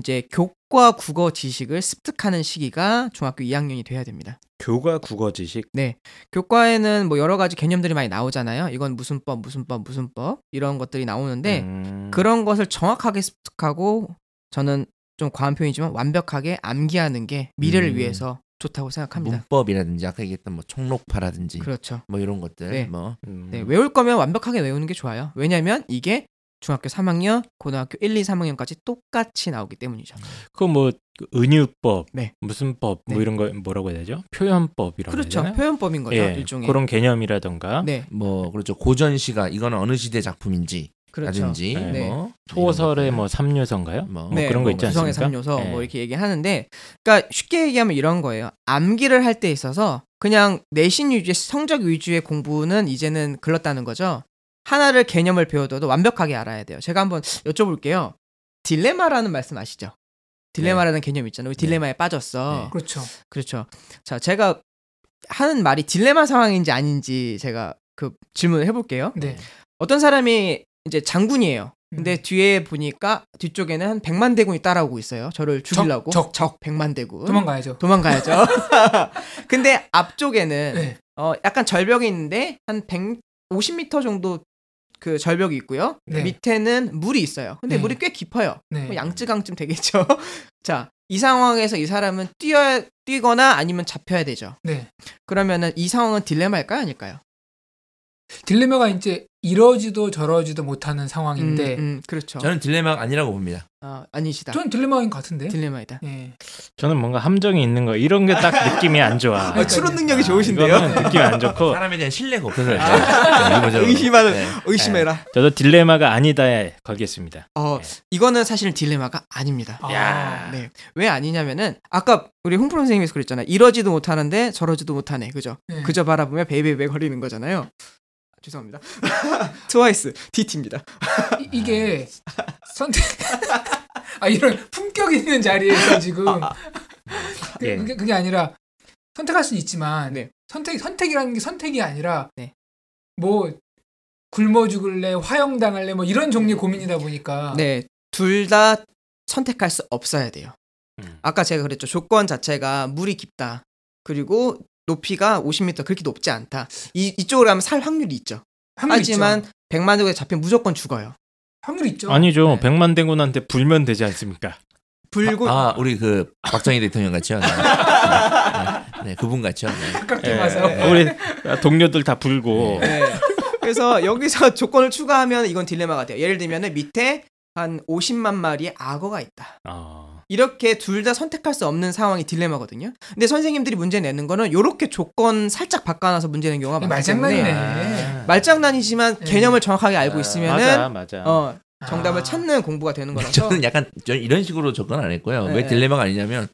이제 교과 국어 지식을 습득하는 시기가 중학교 2학년이 돼야 됩니다. 교과 국어 지식. 교과에는 뭐 여러 가지 개념들이 많이 나오잖아요. 이건 무슨 법, 무슨 법, 무슨 법 이런 것들이 나오는데 음. 그런 것을 정확하게 습득하고 저는 좀 과한 표현이지만 완벽하게 암기하는 게 미래를 음. 위해서 좋다고 생각합니다. 문법이라든지 아까 얘기했던 뭐 총록파라든지 그렇죠. 뭐 이런 것들 네. 뭐 음. 네, 외울 거면 완벽하게 외우는 게 좋아요. 왜냐면 이게 중학교 3학년, 고등학교 1, 2, 3학년까지 똑같이 나오기 때문이죠. 그뭐 은유법, 네. 무슨 법, 뭐 네. 이런 거 뭐라고 해야 되죠? 표현법 이런 그렇죠. 거잖아요. 표현법인 거죠. 예, 일종의. 그런 개념이라던가 네, 뭐 그렇죠 고전 시가 이거는 어느 시대 작품인지 그렇죠. 라든지 네. 뭐 소설의 뭐. 삼요서인가요? 뭐 뭐 그런 거 있지 구성의 않습니까? 삼요소 예. 뭐 이렇게 얘기하는데 그러니까 쉽게 얘기하면 이런 거예요. 암기를 할 때 있어서 그냥 내신 위주의 성적 위주의 공부는 이제는 글렀다는 거죠. 하나를 개념을 배워도 완벽하게 알아야 돼요. 제가 한번 여쭤볼게요. 딜레마라는 말씀 아시죠? 딜레마라는 개념 있잖아요. 우리 네. 딜레마에 빠졌어. 네. 그렇죠. 그렇죠. 자, 제가 하는 말이 딜레마 상황인지 아닌지 제가 그 질문을 해볼게요. 네. 어떤 사람이 이제 장군이에요. 근데 음. 뒤에 보니까 뒤쪽에는 한 100만 대군이 따라오고 있어요. 저를 죽이려고. 적, 적 100만 대군. 도망가야죠. 도망가야죠. 근데 앞쪽에는 네. 어 약간 절벽이 있는데 한 150m 정도 그 절벽이 있고요. 네. 밑에는 물이 있어요. 근데 네. 물이 꽤 깊어요. 네. 뭐 양쯔강쯤 되겠죠. 자, 이 상황에서 이 사람은 뛰어 뛰거나 아니면 잡혀야 되죠. 네. 그러면은 이 상황은 딜레마일까요, 아닐까요? 딜레마가 이제 이러지도 저러지도 못하는 상황인데 음, 음, 그렇죠. 저는 딜레마가 아니라고 봅니다. 아, 아니시다. 저는 딜레마인 것 같은데. 딜레마이다. 예. 저는 뭔가 함정이 있는 거 이런 게 딱 느낌이 안 좋아. 아, 추론 능력이 아, 좋으신데요. 느낌이 안 좋고 사람에 대한 신뢰가 없어서 기본적으로. 의심하는 네. 의심해라. 저도 딜레마가 아니다에 걸겠습니다. 어, 네. 이거는 사실은 딜레마가 아닙니다. 아, 야. 네. 왜 아니냐면은 아까 우리 홍프로 선생님께서 그랬잖아요. 이러지도 못하는데 저러지도 못하네. 그죠? 네. 그저 바라보며 baby baby 거리는 거잖아요. 아, 죄송합니다. 트와이스 TT입니다. 이- 이게 선택 아 이런 품격 있는 자리에서 지금 그, 예. 그게, 그게 아니라 선택할 수는 있지만 네. 선택 선택이라는 게 선택이 아니라 네. 뭐 굶어 죽을래 화형 당할래 뭐 이런 종류의 고민이다 보니까 네. 둘 다 선택할 수 없어야 돼요. 음. 아까 제가 그랬죠. 조건 자체가 물이 깊다. 그리고 높이가 50m 그렇게 높지 않다. 이 이쪽으로 가면 살 확률이 있죠. 확률 하지만 있죠. 100만 대에 잡히면 무조건 죽어요. 확률 있죠. 아니죠. 네. 백만 대군한테 불면 되지 않습니까? 불고 아 우리 그 박정희 대통령 같이요. 네, 네, 그분 같죠. 네. 예. 봐서 우리 동료들 다 불고 네. 그래서 여기서 조건을 추가하면 이건 딜레마가 돼요. 예를 들면은 밑에 한 50만 마리의 악어가 있다. 어, 이렇게 둘 다 선택할 수 없는 상황이 딜레마거든요. 근데 선생님들이 문제 내는 거는 요렇게 조건 살짝 바꿔놔서 문제 내는 경우가 많기 말장난이네. 때문에 아. 말장난이지만 네. 개념을 정확하게 알고 아, 있으면은 맞아, 맞아. 어, 정답을 아. 찾는 공부가 되는 거라서 저는 약간 저 이런 식으로 접근 안 했고요. 네. 왜 딜레마가 아니냐면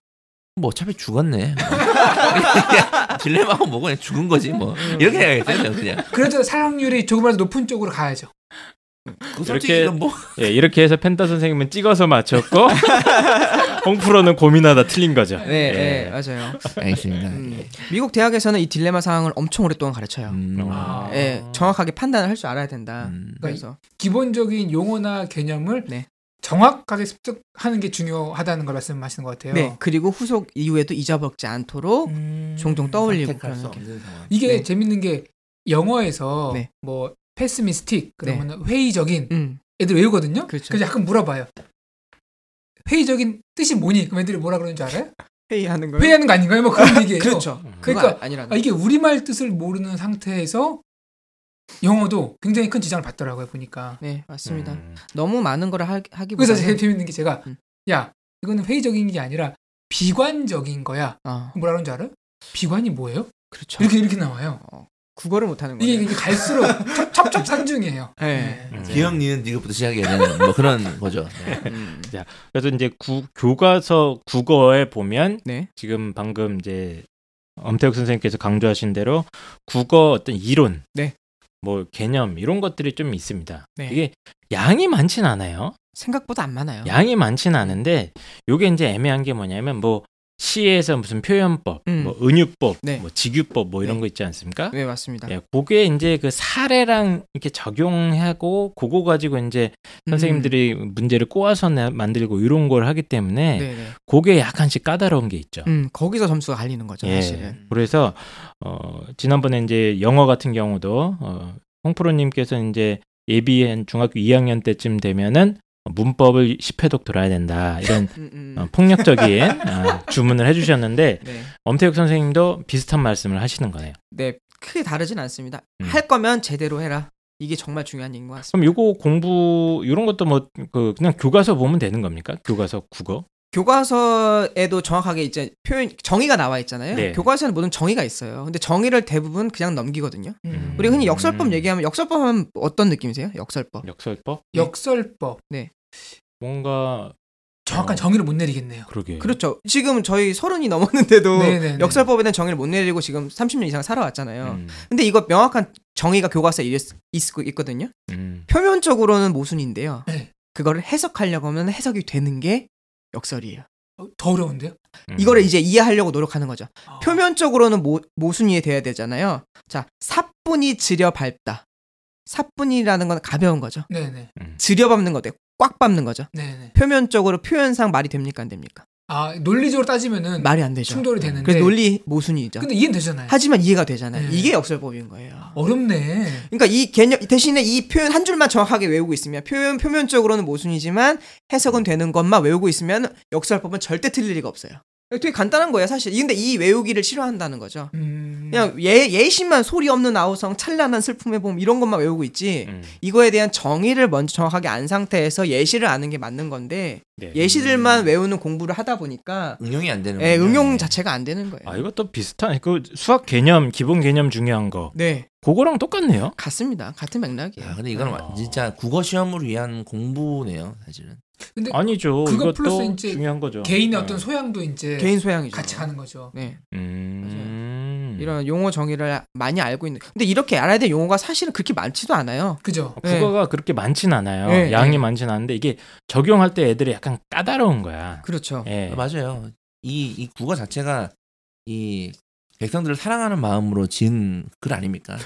뭐 어차피 죽었네. 뭐. 딜레마가 뭐고 그냥 죽은 거지 뭐 이렇게 해야겠어요. 그냥 그래도 살 확률이 조금이라도 높은 쪽으로 가야죠. 그 이렇게- 뭐 예, 이렇게 해서 펜타 선생님은 찍어서 맞췄고 홍프로는 고민하다 틀린 거죠. 네, 예. 네, 맞아요. 알겠습니다. 음, 미국 대학에서는 이 딜레마 상황을 엄청 오랫동안 가르쳐요. 음, 아. 예, 정확하게 판단을 할 줄 알아야 된다. 음. 그래서 기본적인 용어나 개념을 네. 정확하게 습득하는 게 중요하다는 걸 말씀하시는 것 같아요. 네, 그리고 후속 이후에도 잊어먹지 않도록 음, 종종 떠올리고 게. 상황. 이게 네. 재밌는 게 영어에서 네. 뭐 패스미스틱 그러면 회의적인 음, 애들 외우거든요. 그렇죠. 그래서 약간 물어봐요. 회의적인 뜻이 뭐니? 그럼 애들이 뭐라 그러는 줄 알아요? 회의하는 거요? 회의하는 거 아닌가요? 뭐 그런 얘기예요. 그렇죠. 음. 그러니까 아니라는 아, 이게 우리말 뜻을 모르는 상태에서 영어도 굉장히 큰 지장을 받더라고요 보니까. 네, 맞습니다. 음. 너무 많은 걸 하, 하기보다는 그래서 제일 재밌는 게 제가 음. 야 이거는 회의적인 게 아니라 비관적인 거야. 어, 뭐라 그러는 줄 알아요? 비관이 뭐예요? 그렇죠. 이렇게 이렇게 나와요. 어, 국어를 못 하는 이게, 거예요. 이게 갈수록 첩- 첩첩산중이에요. 네. 음. 기억 니은 니은부터 시작해야 되는 뭐 그런 거죠. 네. 음, 그래서 이제 구, 교과서 국어에 보면 네. 지금 방금 이제 엄태욱 선생님께서 강조하신 대로 국어 어떤 이론, 네. 뭐 개념 이런 것들이 좀 있습니다. 네. 이게 양이 많진 않아요. 생각보다 안 많아요. 양이 많진 않은데 요게 이제 애매한 게 뭐냐면 뭐 시에서 무슨 표현법, 음. 뭐 은유법, 네. 뭐 직유법 뭐 이런 네. 거 있지 않습니까? 네 맞습니다. 예, 그게 이제 그 사례랑 이렇게 적용하고 그거 가지고 이제 선생님들이 문제를 꼬아서 내- 만들고 이런 걸 하기 때문에 음. 네네. 그게 약간씩 까다로운 게 있죠. 음 거기서 점수가 갈리는 거죠 예. 사실은. 그래서 어 지난번에 이제 영어 같은 경우도 어 홍프로님께서 이제 예비한 중학교 2학년 때쯤 되면은 문법을 10회독 들어야 된다 이런 음, 음. 어, 폭력적인 어, 주문을 해주셨는데 네. 엄태욱 선생님도 비슷한 말씀을 하시는 거네요. 네 크게 다르진 않습니다. 음. 할 거면 제대로 해라. 이게 정말 중요한 얘기인 것 같습니다. 그럼 요거 공부 이런 것도 뭐 그 그냥 교과서 보면 되는 겁니까? 교과서 국어? 교과서에도 정확하게 이제 표현 정의가 나와 있잖아요. 네. 교과서에는 모든 정의가 있어요. 근데 정의를 대부분 그냥 넘기거든요. 음. 우리 흔히 역설법 음. 얘기하면 역설법 하면 어떤 느낌이세요? 역설법. 역설법? 역설법 뭔가 정확한 어. 정의를 못 내리겠네요. 그러게. 그렇죠. 지금 저희 서른이 넘었는데도 네네네. 역설법에 대한 정의를 못 내리고 지금 30년 이상 살아왔잖아요. 음, 근데 이거 명확한 정의가 교과서에 있, 있, 있거든요. 음. 표면적으로는 모순인데요. 네. 그거를 해석하려고 하면 해석이 되는 게 역설이에요. 어, 더 어려운데요? 음. 이거를 이제 이해하려고 노력하는 거죠. 아. 표면적으로는 모, 모순이 돼야 되잖아요. 자, 사뿐이 지려 밟다. 사뿐이라는 건 가벼운 거죠. 네네. 지려 밟는 거죠. 꽉 밟는 거죠. 네네. 표면적으로 표현상 말이 됩니까 안 됩니까? 아 논리적으로 따지면은 말이 안 되죠. 충돌이 되는데. 그래서 논리 모순이죠. 근데 이해는 되잖아요. 하지만 이해가 되잖아요. 네. 이게 역설법인 거예요. 어렵네. 그러니까 이 개념 대신에 이 표현 한 줄만 정확하게 외우고 있으면 표현 표면적으로는 모순이지만 해석은 되는 것만 외우고 있으면 역설법은 절대 틀릴 리가 없어요. 되게 간단한 거예요, 사실. 근데 이 외우기를 싫어한다는 거죠. 음. 그냥 예 예시만 소리 없는 아우성 찬란한 슬픔의 봄 이런 것만 외우고 있지. 음. 이거에 대한 정의를 먼저 정확하게 안 상태에서 예시를 아는 게 맞는 건데 네. 예시들만 외우는 공부를 하다 보니까 응용이 안 되는 예, 거죠. 응용 자체가 안 되는 거예요. 아 이것도 비슷한 그 수학 개념 기본 개념 중요한 거 네, 그거랑 똑같네요. 같습니다. 같은 맥락이에요. 아, 근데 이건 아. 진짜 국어 시험을 위한 공부네요, 사실은. 근데 아니죠. 그거 이것도 플러스 이제 중요한 거죠. 개인의 네. 어떤 소양도 이제 개인 소양이죠. 같이 가는 거죠. 네. 음. 이런 용어 정의를 많이 알고 있는. 근데 이렇게 알아야 될 용어가 사실은 그렇게 많지도 않아요. 그죠? 어, 국어가 그렇게 많진 않아요. 네, 양이 네. 많진 않은데 이게 적용할 때 애들이 약간 까다로운 거야. 그렇죠. 예. 아, 맞아요. 이, 이 국어 자체가 이 백성들을 사랑하는 마음으로 지은 글 아닙니까?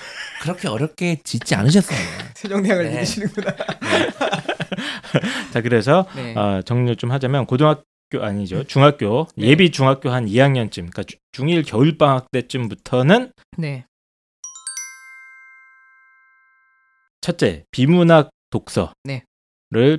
그렇게 어렵게 짓지 않으셨어요. 세종대학을 네. 믿으시는구나. 자 그래서 네. 어, 정리를 좀 하자면 고등학교 아니죠 중학교 네. 예비 중학교 한 2학년쯤 그러니까 주- 중1 겨울 방학 때쯤부터는 네. 첫째 비문학 독서를 네.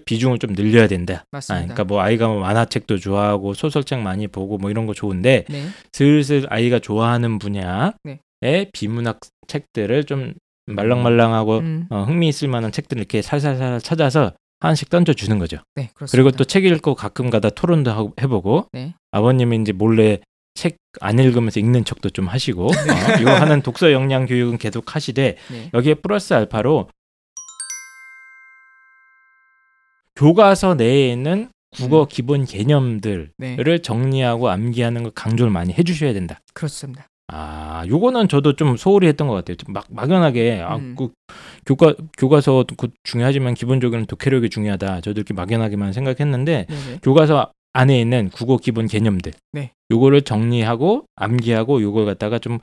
비중을 좀 늘려야 된다. 아, 맞습니다. 그러니까 뭐 아이가 뭐 만화책도 좋아하고 소설책 많이 보고 뭐 이런 거 좋은데 네. 슬슬 아이가 좋아하는 분야의 네. 비문학 책들을 좀 말랑말랑하고 음. 어, 흥미 있을 만한 책들을 이렇게 살살살 찾아서 하나씩 던져주는 거죠. 네, 그렇습니다. 그리고 또 책 읽고 가끔 가다 토론도 하고 해보고 네. 아버님은 이제 몰래 책 안 읽으면서 읽는 척도 좀 하시고 어, 이거 하는 독서 역량 교육은 계속 하시되 네. 여기에 플러스 알파로 교과서 내에 있는 국어 음. 기본 개념들을 네. 정리하고 암기하는 걸 강조를 많이 해주셔야 된다. 그렇습니다. 아, 요거는 저도 좀 소홀히 했던 것 같아요. 좀 막, 막연하게, 아, 음. 그, 교과, 교과서 그 중요하지만 기본적으로는 독해력이 중요하다. 저도 이렇게 막연하게만 생각했는데, 네, 네. 교과서 안에 있는 국어 기본 개념들. 네. 요거를 정리하고, 암기하고, 요걸 갖다가 좀,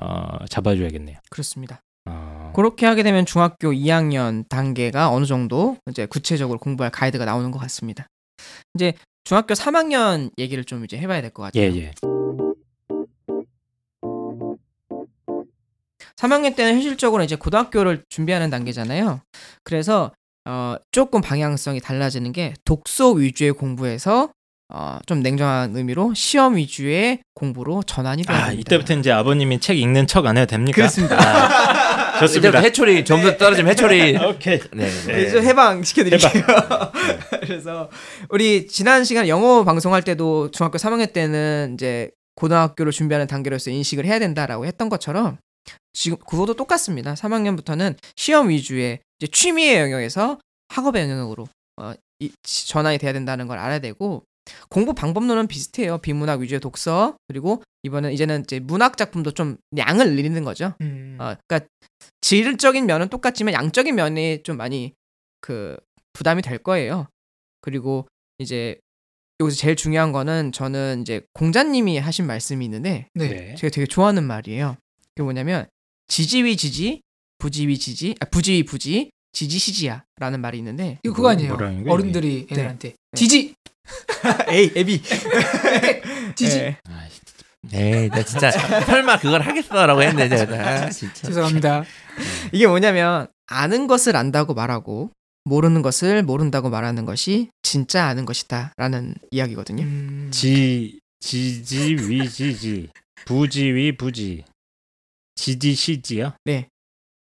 어, 잡아줘야겠네요. 그렇습니다. 어, 그렇게 하게 되면 중학교 2학년 단계가 어느 정도 이제 구체적으로 공부할 가이드가 나오는 것 같습니다. 이제 중학교 3학년 얘기를 좀 이제 해봐야 될 것 같아요. 예, 예. 3학년 때는 현실적으로 이제 고등학교를 준비하는 단계잖아요. 그래서 어, 조금 방향성이 달라지는 게 독서 위주의 공부에서 어, 좀 냉정한 의미로 시험 위주의 공부로 전환이 아, 됩니다. 이때부터 이제 아버님이 책 읽는 척 안 해도 됩니까? 그렇습니다. 아, 좋습니다. 해초리 점수 떨어지면 해초리. 오케이. 네. 네. 이제 해방 시켜드릴게요. 그래서 우리 지난 시간 영어 방송할 때도 중학교 3학년 때는 이제 고등학교를 준비하는 단계로서 인식을 해야 된다라고 했던 것처럼 지금 그것도 똑같습니다. 3학년부터는 시험 위주의 이제 취미의 영역에서 학업의 영역으로 어, 이, 지- 전환이 돼야 된다는 걸 알아야 되고 공부 방법론은 비슷해요. 비문학 위주의 독서 그리고 이번엔 이제는 이제 문학 작품도 좀 양을 늘리는 거죠. 음. 어, 그러니까 질적인 면은 똑같지만 양적인 면이 좀 많이 그 부담이 될 거예요. 그리고 이제 여기서 제일 중요한 거는 저는 이제 공자님이 하신 말씀이 있는데 네. 제가 되게 좋아하는 말이에요. 그게 뭐냐면 지지위 지지, 부지위 지지, 아, 부지위 부지, 지지시지야라는 말이 있는데 이거 그거 아니에요. 뭐라는 거야, 어른들이 네. 애들한테 네. 지지 에이 에비 지지 예. 아, 에이, 나 진짜 설마 그걸 하겠어라고 했는데 제가 아, 진짜. 죄송합니다. 이게 뭐냐면 아는 것을 안다고 말하고 모르는 것을 모른다고 말하는 것이 진짜 아는 것이다라는 이야기거든요. 음, 지 지지 위지지 부지 위 부지 지지 시지요.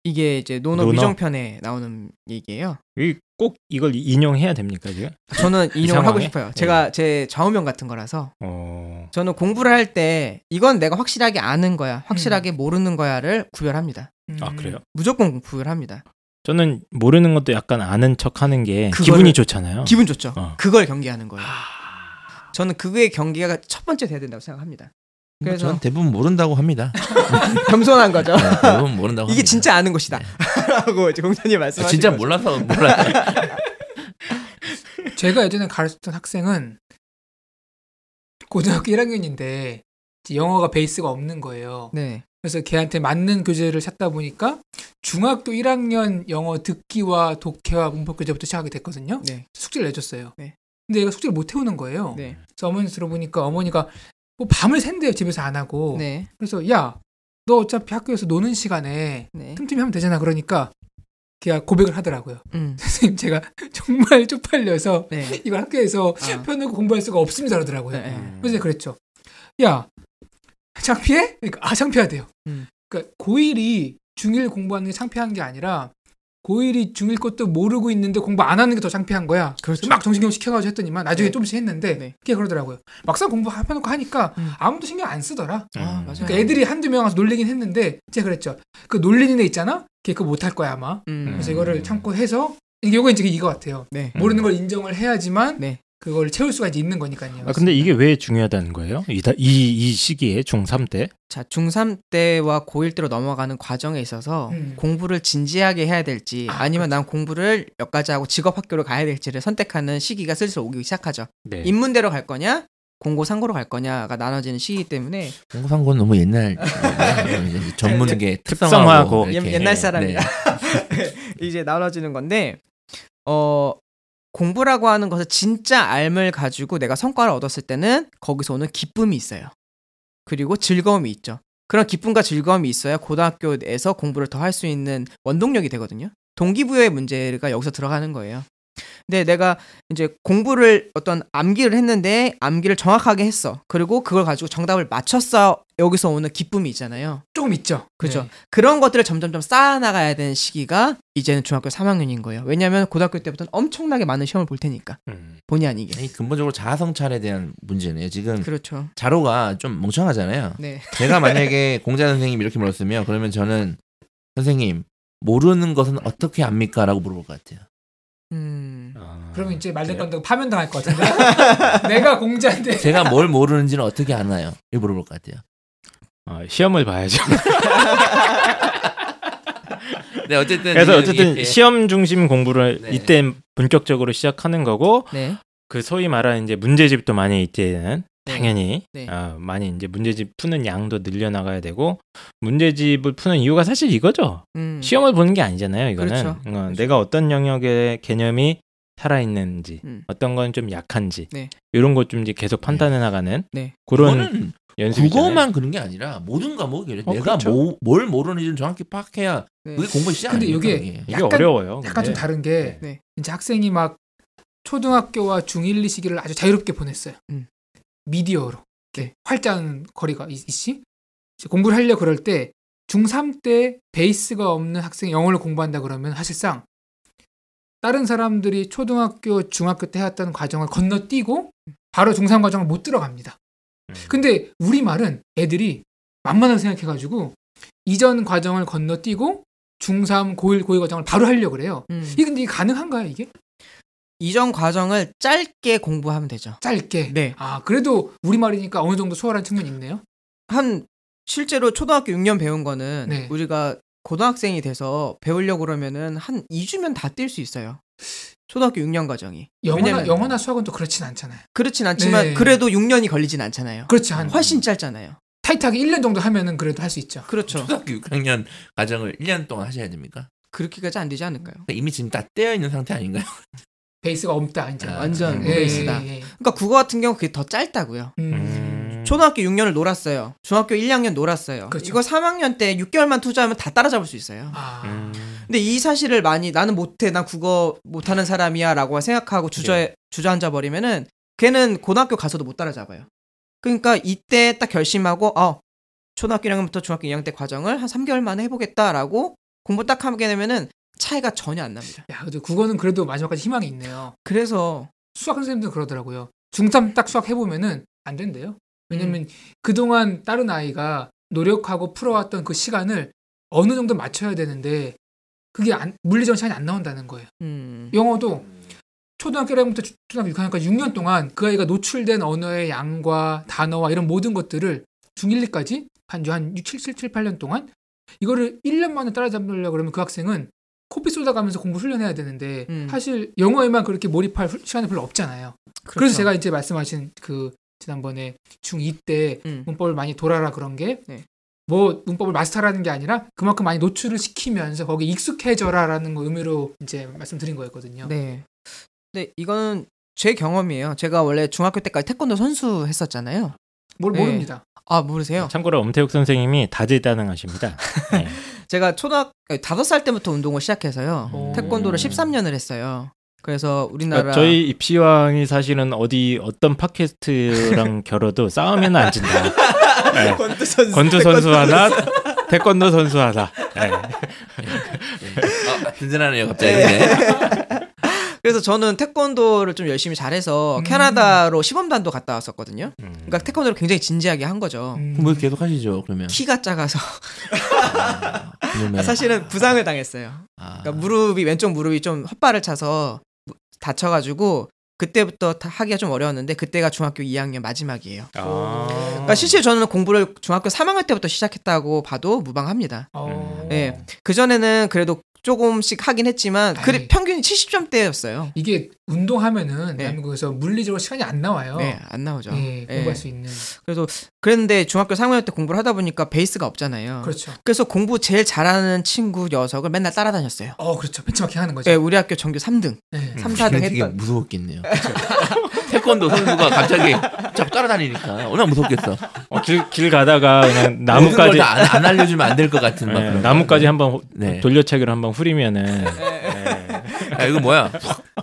이게 이제 논어 논어? 위정편에 나오는 얘기예요. 이 꼭 이걸 인용해야 됩니까 지금? 저는 이 인용을 하고? 싶어요. 제가 제 좌우명 같은 거라서 어. 저는 공부를 할 때 이건 내가 확실하게 아는 거야, 음. 확실하게 모르는 거야를 구별합니다. 음. 아 그래요? 무조건 구별합니다. 저는 모르는 것도 약간 아는 척하는 게 그거를- 기분이 좋잖아요. 기분 좋죠. 어. 그걸 경계하는 거예요. 아. 저는 그거의 경계가 첫 번째 돼야 된다고 생각합니다. 그래서- 전 대부분 모른다고 합니다. 겸손한 거죠. 네, 대부분 모른다고. 이게 합니다. 진짜 아는 것이다. 네. 라고 이제 공자님 아, 말씀하신 진짜. 몰라서 몰라. 제가 예전에 가르쳤던 학생은 고등학교 1학년인데 영어가 베이스가 없는 거예요. 네. 그래서 걔한테 맞는 교재를 찾다 보니까 중학교 1학년 영어 듣기와 독해와 문법 교재부터 시작하게 됐거든요. 네. 숙제를 내줬어요. 네. 근데 얘가 숙제를 못 해오는 거예요. 네. 그래서 어머니 들어보니까 어머니가 뭐 밤을 샌대요 집에서 안 하고. 네. 그래서 야 너 어차피 학교에서 노는 시간에 네. 틈틈이 하면 되잖아. 그러니까 걔가 고백을 하더라고요. 음. 선생님 제가 정말 쪽팔려서 네. 이걸 학교에서 아. 펴놓고 공부할 수가 없습니다 그러더라고요. 네, 네. 그래서 제가 그랬죠. 야 창피해? 그러니까 아 창피하대요. 음. 그러니까 고1이 중1 공부하는 게 창피한 게 아니라 고1이 중1 것도 모르고 있는데 공부 안 하는 게 더 창피한 거야. 그렇죠. 막 정신교육 시켜가지고 했더니만 나중에 네. 조금씩 했는데 네. 그게 그러더라고요. 막상 공부 해놓고 하니까 음. 아무도 신경 안 쓰더라. 아, 음. 맞아요. 그러니까 애들이 한두 명 와서 놀리긴 했는데 제가 그랬죠. 그 놀리는 애 있잖아. 걔 그거 못할 거야 아마. 음. 그래서 음. 이거를 참고 해서 이게 요거 이제 이거 같아요. 네. 음. 모르는 걸 인정을 해야지만 네. 그걸 채울 수가 이제 있는 거니까요. 아 근데 이게 왜 중요하다는 거예요? 이, 다- 이, 이 시기에 중3 때? 자, 중3 때와 고1 때로 넘어가는 과정에 있어서 음. 공부를 진지하게 해야 될지 아, 아니면 난 공부를 여기까지 하고 직업 학교로 가야 될지를 선택하는 시기가 슬슬 오기 시작하죠. 네. 인문대로 갈 거냐, 공고 상고로 갈 거냐가 나눠지는 시기 때문에 공상고는 너무 옛날 네, 이제 전문계 특성화하고. 특성화하고 옛-. 옛날 사람이라. 네. 이제 나눠지는 건데 어 공부라고 하는 것을 진짜 알을 가지고 내가 성과를 얻었을 때는 거기서 오는 기쁨이 있어요. 그리고 즐거움이 있죠. 그런 기쁨과 즐거움이 있어야 고등학교에서 공부를 더 할 수 있는 원동력이 되거든요. 동기부여의 문제가 여기서 들어가는 거예요. 근데 내가 이제 공부를 어떤 암기를 했는데 암기를 정확하게 했어. 그리고 그걸 가지고 정답을 맞췄어. 여기서 오는 기쁨이 있잖아요. 조금 있죠. 그죠. 네. 그런 것들을 점점점 쌓아나가야 되는 시기가 이제는 중학교 3학년인 거예요. 왜냐하면 고등학교 때부터는 엄청나게 많은 시험을 볼 테니까 음. 본의 아니게. 이 근본적으로 자아성찰에 대한 문제네요. 지금 그렇죠. 자로가 좀 멍청하잖아요. 네. 제가 만약에 공자 선생님 이렇게 물었으면 그러면 저는 선생님 모르는 것은 어떻게 압니까?라고 물어볼 것 같아요. 음. 아, 그러면 이제? 건데 파면 당할 것 같은데. 내가 공자인데. 제가 뭘 모르는지는 어떻게 아나요? 이거 물어볼 것 같아요. 아, 시험을 봐야죠. 네 어쨌든 그래서 어쨌든 예. 시험 중심 공부를 네. 이때 본격적으로 시작하는 거고 네. 그 소위 말하는 이제 문제집도 많이 이때는 네. 당연히 네. 아, 많이 이제 문제집 푸는 양도 늘려나가야 되고 문제집을 푸는 이유가 사실 이거죠. 음. 시험을 보는 게 아니잖아요. 이거는 그렇죠. 어, 그렇죠. 내가 어떤 영역의 개념이 살아 있는지 음. 어떤 건 좀 약한지 네. 이런 것 좀 이제 계속 판단해 나가는 네. 그런 연습이잖아요. 국어만 그런 게 아니라 모든 과목이 어, 내가 그렇죠. 뭐, 뭘 모르는지를 정확히 파악해야 네. 그게 공부 시작 근데? 이게? 이게 약간- 어려워요. 약간 좀 근데. 다른 게 네. 이제 학생이 막 초등학교와 중1, 2 시기를 아주 자유롭게 보냈어요. 음. 미디어로. 네. 이렇게 활짝 거리가 있- 있지. 공부를 하려 그럴 때 중3 때 베이스가 없는 학생이 영어를 공부한다 그러면 사실상 다른 사람들이 초등학교, 중학교 때 해왔던 과정을 건너뛰고 바로 중3 과정을 못 들어갑니다. 음. 근데 우리 말은 애들이 만만하게 생각해가지고 이전 과정을 건너뛰고 중3, 고1, 고2 과정을 바로 하려고 그래요. 음. 이게 근데 이게 가능한가요, 이게? 이전 과정을 짧게 공부하면 되죠. 짧게. 네. 아, 그래도 우리말이니까 어느 정도 수월한 측면이 있네요. 한 실제로 초등학교 6년 배운 거는 네. 우리가 고등학생이 돼서 배우려고 그러면은 한 2주면 다 뛸 수 있어요. 초등학교 6년 과정이. 영어나 영어나 수학은 또 그렇진 않잖아요. 그렇진 않지만 네. 그래도 6년이 걸리진 않잖아요. 그렇지 한 훨씬 짧잖아요. 타이트하게 1년 정도 하면은 그래도 할 수 있죠. 그렇죠. 초등학교 6학년 과정을 1년 동안 하셔야 됩니까? 그렇게까지 안 되지 않을까요? 그러니까 이미 지금 다 떼어 있는 상태 아닌가요? 베이스가 없다 이제. 아, 완전 예, 베이스다. 예, 예. 그러니까 국어 같은 경우 그게 더 짧다고요. 음. 음. 초등학교 6년을 놀았어요. 중학교 1, 2학년 놀았어요. 그렇죠. 이거 3학년 때 6개월만 투자하면 다 따라잡을 수 있어요. 아. 음. 근데 이 사실을 많이 나는 못해, 난 국어 못하는 사람이야라고 생각하고 주저 주저앉아 버리면은 걔는 고등학교 가서도 못 따라잡아요. 그러니까 이때 딱 결심하고 어 초등학교 1학년부터 중학교 2학년 때 과정을 한 3개월 만에 해보겠다라고 공부 딱 하게 되면은 차이가 전혀 안 납니다. 야, 근데 국어는 그래도 마지막까지 희망이 있네요. 그래서 수학 선생님도 그러더라고요. 중3 딱 수학 해보면은 안 된대요. 왜냐면 그동안 다른 아이가 노력하고 풀어왔던 그 시간을 어느 정도 맞춰야 되는데 그게 안, 물리적 시간이 안 나온다는 거예요. 음, 영어도 초등학교 1학년부터 주- 초등학교 6학년까지 6년 동안 그 아이가 노출된 언어의 양과 단어와 이런 모든 것들을 중1, 2까지 한, 한 6, 7, 7, 7, 8년 동안 이거를 1년 만에 따라잡으려고 그러면 그 학생은 코피 쏟아가면서 공부 훈련해야 되는데 음. 사실 영어에만 그렇게 몰입할 후- 시간이 별로 없잖아요. 그래서 그렇죠. 제가 이제 말씀하신 그 지난번에 중2 때 음. 문법을 많이 돌아라 그런 게 네. 뭐 문법을 마스터라는 게 아니라 그만큼 많이 노출을 시키면서 거기 익숙해져라라는 거 의미로 이제 말씀드린 거였거든요. 네. 근데 이거는 제 경험이에요. 제가 원래 중학교 때까지 태권도 선수 했었잖아요. 뭘 네. 모릅니다. 아 모르세요? 참고로 엄태욱 선생님이 다재다능하십니다. 네. 제가 초등 다섯 살 때부터 운동을 시작해서요. 오. 태권도를 13년을 했어요. 그래서 우리나라 그러니까 저희 입시왕이 사실은 어디 어떤 팟캐스트랑 겨뤄도 싸우면 안 진다. 네. 권투 선수, 권투 선수 하나, 태권도 선수 하나. 네. 아, 든든하네요 갑자기. 네. 그래서 저는 태권도를 좀 열심히 잘해서 음. 캐나다로 시범단도 갔다 왔었거든요. 음. 그러니까 태권도를 굉장히 진지하게 한 거죠. 음. 뭐 계속 하시죠 그러면. 키가 작아서 그러면- 사실은 부상을 당했어요. 아, 그러니까 무릎이 왼쪽 무릎이 좀 헛발을 차서 무- 다쳐가지고 그때부터 다- 하기가 좀 어려웠는데 그때가 중학교 2학년 마지막이에요. 아. 그러니까 실제 저는 공부를 중학교 3학년 때부터 시작했다고 봐도 무방합니다. 어. 네. 그 전에는 그래도 조금씩 하긴 했지만 그래. 평균이 70점대였어요. 이게 운동하면은 네. 대한민국에서 물리적으로 시간이 안 나와요. 네, 안 나오죠. 예, 공부할 예. 수 있는. 그래서 그랬는데 중학교 3학년 때 공부를 하다 보니까 베이스가 없잖아요. 그렇죠. 그래서 공부 제일 잘하는 친구 녀석을 맨날 따라다녔어요. 어, 그렇죠. 벤치마킹 하는 거죠. 네, 우리 학교 전교 3등, 네. 3, 4등 되게 했던. 무서웠겠네요. 태권도 선수가 갑자기 자꾸 따라다니니까 얼마나 무섭겠어. 어, 길, 길 가다가 그냥 나무까지 나무까지 안, 안 알려주면 안 될 것 같은 막 네, 거. 한번 호- 네. 돌려차기로 한번 후리면은 야, 이거 뭐야?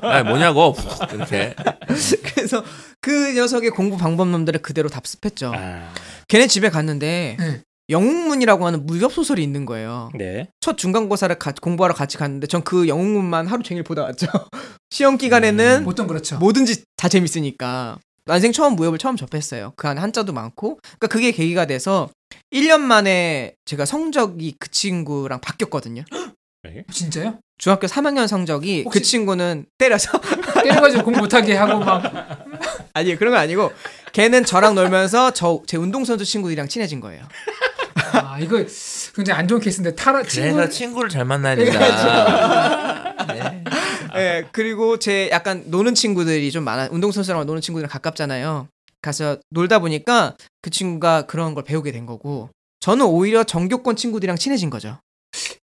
아, 뭐냐고 이렇게. 그래서 그 녀석의 공부 방법론들을 그대로 답습했죠. 아, 걔네 집에 갔는데 네. 영웅문이라고 하는 무협 소설이 있는 거예요. 네. 첫 중간고사를 가- 공부하러 같이 갔는데 전 그 영웅문만 하루 종일 보다 왔죠. 시험 기간에는 보통 그렇죠. 뭐든지 다 재밌으니까. 난생 처음 무협을 처음 접했어요. 그 안에 한자도 많고. 그러니까 그게 계기가 돼서 1년 만에 제가 성적이 그 친구랑 바뀌었거든요. 진짜요? 중학교 3학년 성적이 그 혹시- 친구는 때려서 때려가지고 공부 못하게 하고 막 아니 그런 건 아니고 걔는 저랑 놀면서 저 제 운동선수 친구들이랑 친해진 거예요. 아, 이거 굉장히 안 좋은 케이스인데 타라 그래서 친구 친구를 잘 만나야 된다. 네. 예, 그리고 제 약간 노는 친구들이 좀 많아. 운동선수랑 노는 친구들이랑 가깝잖아요. 가서 놀다 보니까 그 친구가 그런 걸 배우게 된 거고 저는 오히려 전교권 친구들이랑 친해진 거죠.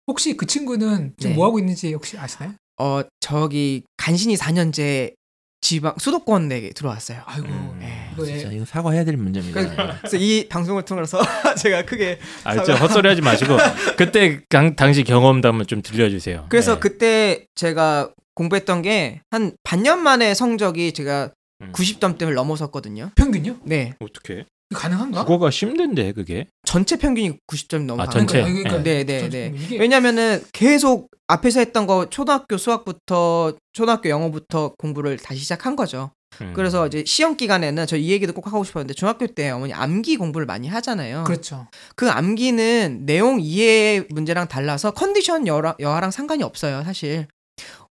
혹시 그 친구는 지금 네. 뭐 하고 있는지 혹시 아시나요? 어, 저기 간신히 4년제 지방 수도권에 들어왔어요. 아이고 음. 예. 이거 진짜 이거 사과해야 될 문제입니다. 그래서 이 방송을 통해서 제가 크게 아, 진짜 헛소리 하지 마시고 그때 강, 당시 경험담을 좀 들려주세요. 그래서 네. 그때 제가 공부했던 게 한 반년 만에 성적이 제가 음. 90점대를 넘어섰거든요. 평균요? 네. 어떻게? 가능한가? 국어가 힘든데 그게. 전체 평균이 90점 넘어간 아, 전체? 거예요. 그러니까, 네, 저- 네, 네. 이게 왜냐면은 계속 앞에서 했던 거 초등학교 수학부터 초등학교 영어부터 공부를 다시 시작한 거죠. 음. 그래서 이제 시험 기간에는 저 이 얘기도 꼭 하고 싶었는데 중학교 때 어머니 암기 공부를 많이 하잖아요. 그렇죠. 그 암기는 내용 이해 문제랑 달라서 컨디션 여하, 여하랑 상관이 없어요, 사실.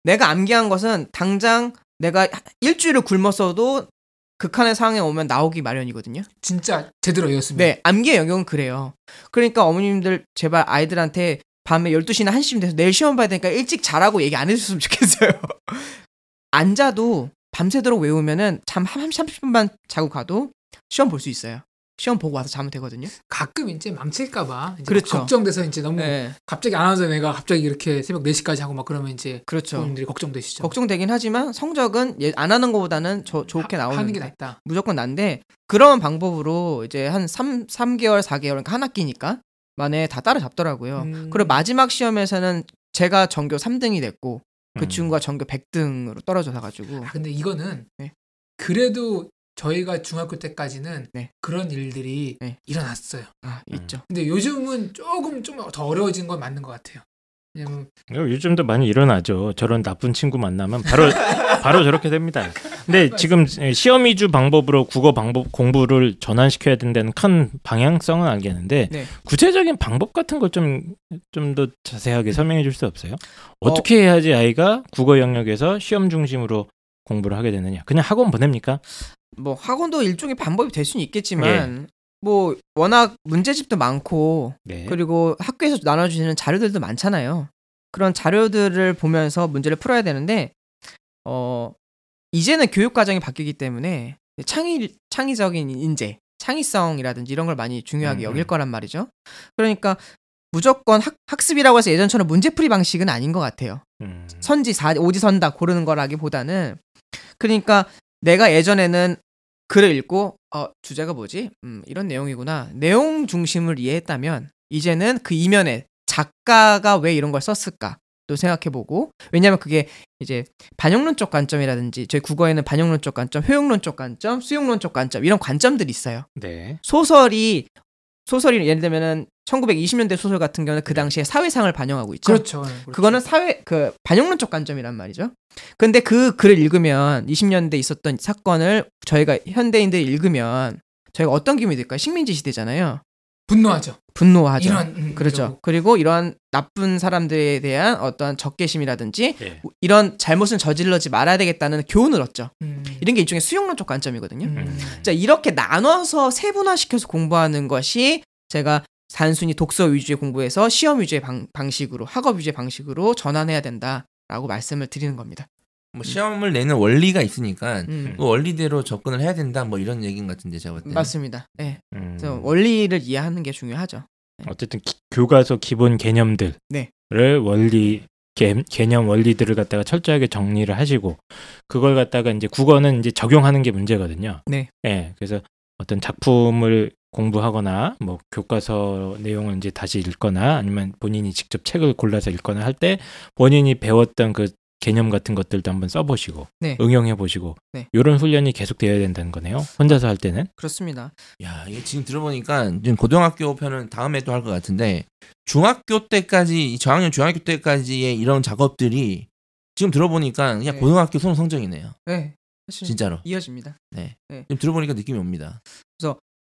내가 암기한 것은 당장 내가 일주일을 굶었어도 극한의 상황에 오면 나오기 마련이거든요. 진짜 제대로 외웠습니다. 네, 암기의 영역은 그래요. 그러니까 어머님들 제발 아이들한테 밤에 12시나 1시쯤 돼서 내일 시험 봐야 되니까 일찍 자라고 얘기 안 해줬으면 좋겠어요. 앉아도 밤새도록 외우면은 잠 한 30분만 자고 가도 시험 볼 수 있어요. 시험 보고 와서 자면 되거든요. 가끔 이제 망칠까봐 이제 그렇죠. 걱정돼서 이제 너무 네, 갑자기 안 와서 내가 갑자기 이렇게 새벽 4시까지 하고 막 그러면 이제 그렇죠. 부모님들이 걱정되시죠. 걱정되긴 하지만 성적은 얘- 안 하는 것보다는 저, 좋게 하- 나오는 하는 게 낫다. 무조건 난데 그런 방법으로 이제 한 3, 3개월, 4개월 그러니까 한 학기니까 만에 다 따라잡더라고요. 음. 그리고 마지막 시험에서는 제가 전교 3등이 됐고 그 음. 친구가 전교 100등으로 떨어져서 가지고 아, 근데 이거는 네. 그래도 저희가 중학교 때까지는 네. 그런 일들이 네. 일어났어요. 아, 있죠. 근데 요즘은 조금 좀 더 어려워진 건 맞는 것 같아요. 왜냐면 요즘도 많이 일어나죠. 저런 나쁜 친구 만나면 바로 바로 저렇게 됩니다. 근데 지금 시험 위주 방법으로 국어 방법 공부를 전환시켜야 된다는 큰 방향성은 알겠는데 네. 구체적인 방법 같은 걸 좀 좀 더 자세하게 설명해 줄 수 없어요? 어떻게 해야지 아이가 국어 영역에서 시험 중심으로 공부를 하게 되느냐? 그냥 학원 보냅니까? 뭐 학원도 일종의 방법이 될 수는 있겠지만 뭐 워낙 문제집도 많고 네. 그리고 학교에서 나눠주시는 자료들도 많잖아요. 그런 자료들을 보면서 문제를 풀어야 되는데 어 이제는 교육 과정이 바뀌기 때문에 창의 창의적인 인재, 창의성이라든지 이런 걸 많이 중요하게 음, 여길 음. 거란 말이죠. 그러니까 무조건 학, 학습이라고 해서 예전처럼 문제풀이 방식은 아닌 것 같아요. 음. 선지 사 오지선다 고르는 거라기보다는 그러니까 내가 예전에는 글을 읽고 어 주제가 뭐지? 음 이런 내용이구나. 내용 중심을 이해했다면 이제는 그 이면에 작가가 왜 이런 걸 썼을까? 또 생각해보고 왜냐하면 그게 이제 반영론적 관점이라든지 저희 국어에는 반영론적 관점, 효용론적 관점, 수용론적 관점 이런 관점들이 있어요. 네. 소설이 소설이 예를 들면은 1920년대 소설 같은 경우는 그 당시에 사회상을 반영하고 있죠. 그렇죠. 네, 그렇죠. 그거는 사회 그 반영론적 관점이란 말이죠. 근데 그 글을 읽으면 20년대 있었던 사건을 저희가 현대인들이 읽으면 저희가 어떤 기분이 들까요? 식민지 시대잖아요. 분노하죠. 분노하죠. 이런 음, 그렇죠. 이러고. 그리고 이러한 나쁜 사람들에 대한 어떠한 적개심이라든지 네. 이런 잘못은 저질러지 말아야 되겠다는 교훈을 얻죠. 음. 이런 게 일종의 수용론적 관점이거든요. 음. 자 이렇게 나눠서 세분화시켜서 공부하는 것이 제가 단순히 독서 위주의 공부에서 시험 위주의 방, 방식으로 학업 위주의 방식으로 전환해야 된다라고 말씀을 드리는 겁니다. 뭐 시험을 내는 원리가 있으니까 음, 그 원리대로 접근을 해야 된다 뭐 이런 얘기인 것 같은데 제가 봤을 때 맞습니다. 네, 음. 그래서 원리를 이해하는 게 중요하죠. 어쨌든 기- 교과서 기본 개념들을 네. 원리 개, 개념 원리들을 갖다가 철저하게 정리를 하시고 그걸 갖다가 이제 국어는 이제 적용하는 게 문제거든요. 네. 예. 그래서 어떤 작품을 공부하거나 뭐 교과서 내용을 이제 다시 읽거나 아니면 본인이 직접 책을 골라서 읽거나 할 때 본인이 배웠던 그 개념 같은 것들도 한번 써보시고 네. 응용해 보시고 네. 이런 훈련이 계속 되어야 된다는 거네요. 혼자서 할 때는. 그렇습니다. 야 이게 지금 들어보니까 지금 고등학교 편은 다음에 또 할 것 같은데 중학교 때까지 이 저학년 중학교 때까지의 이런 작업들이 지금 들어보니까 그냥 네. 고등학교 수능 성적이네요. 네, 사실 진짜로. 이어집니다. 지금 들어보니까 느낌이 옵니다.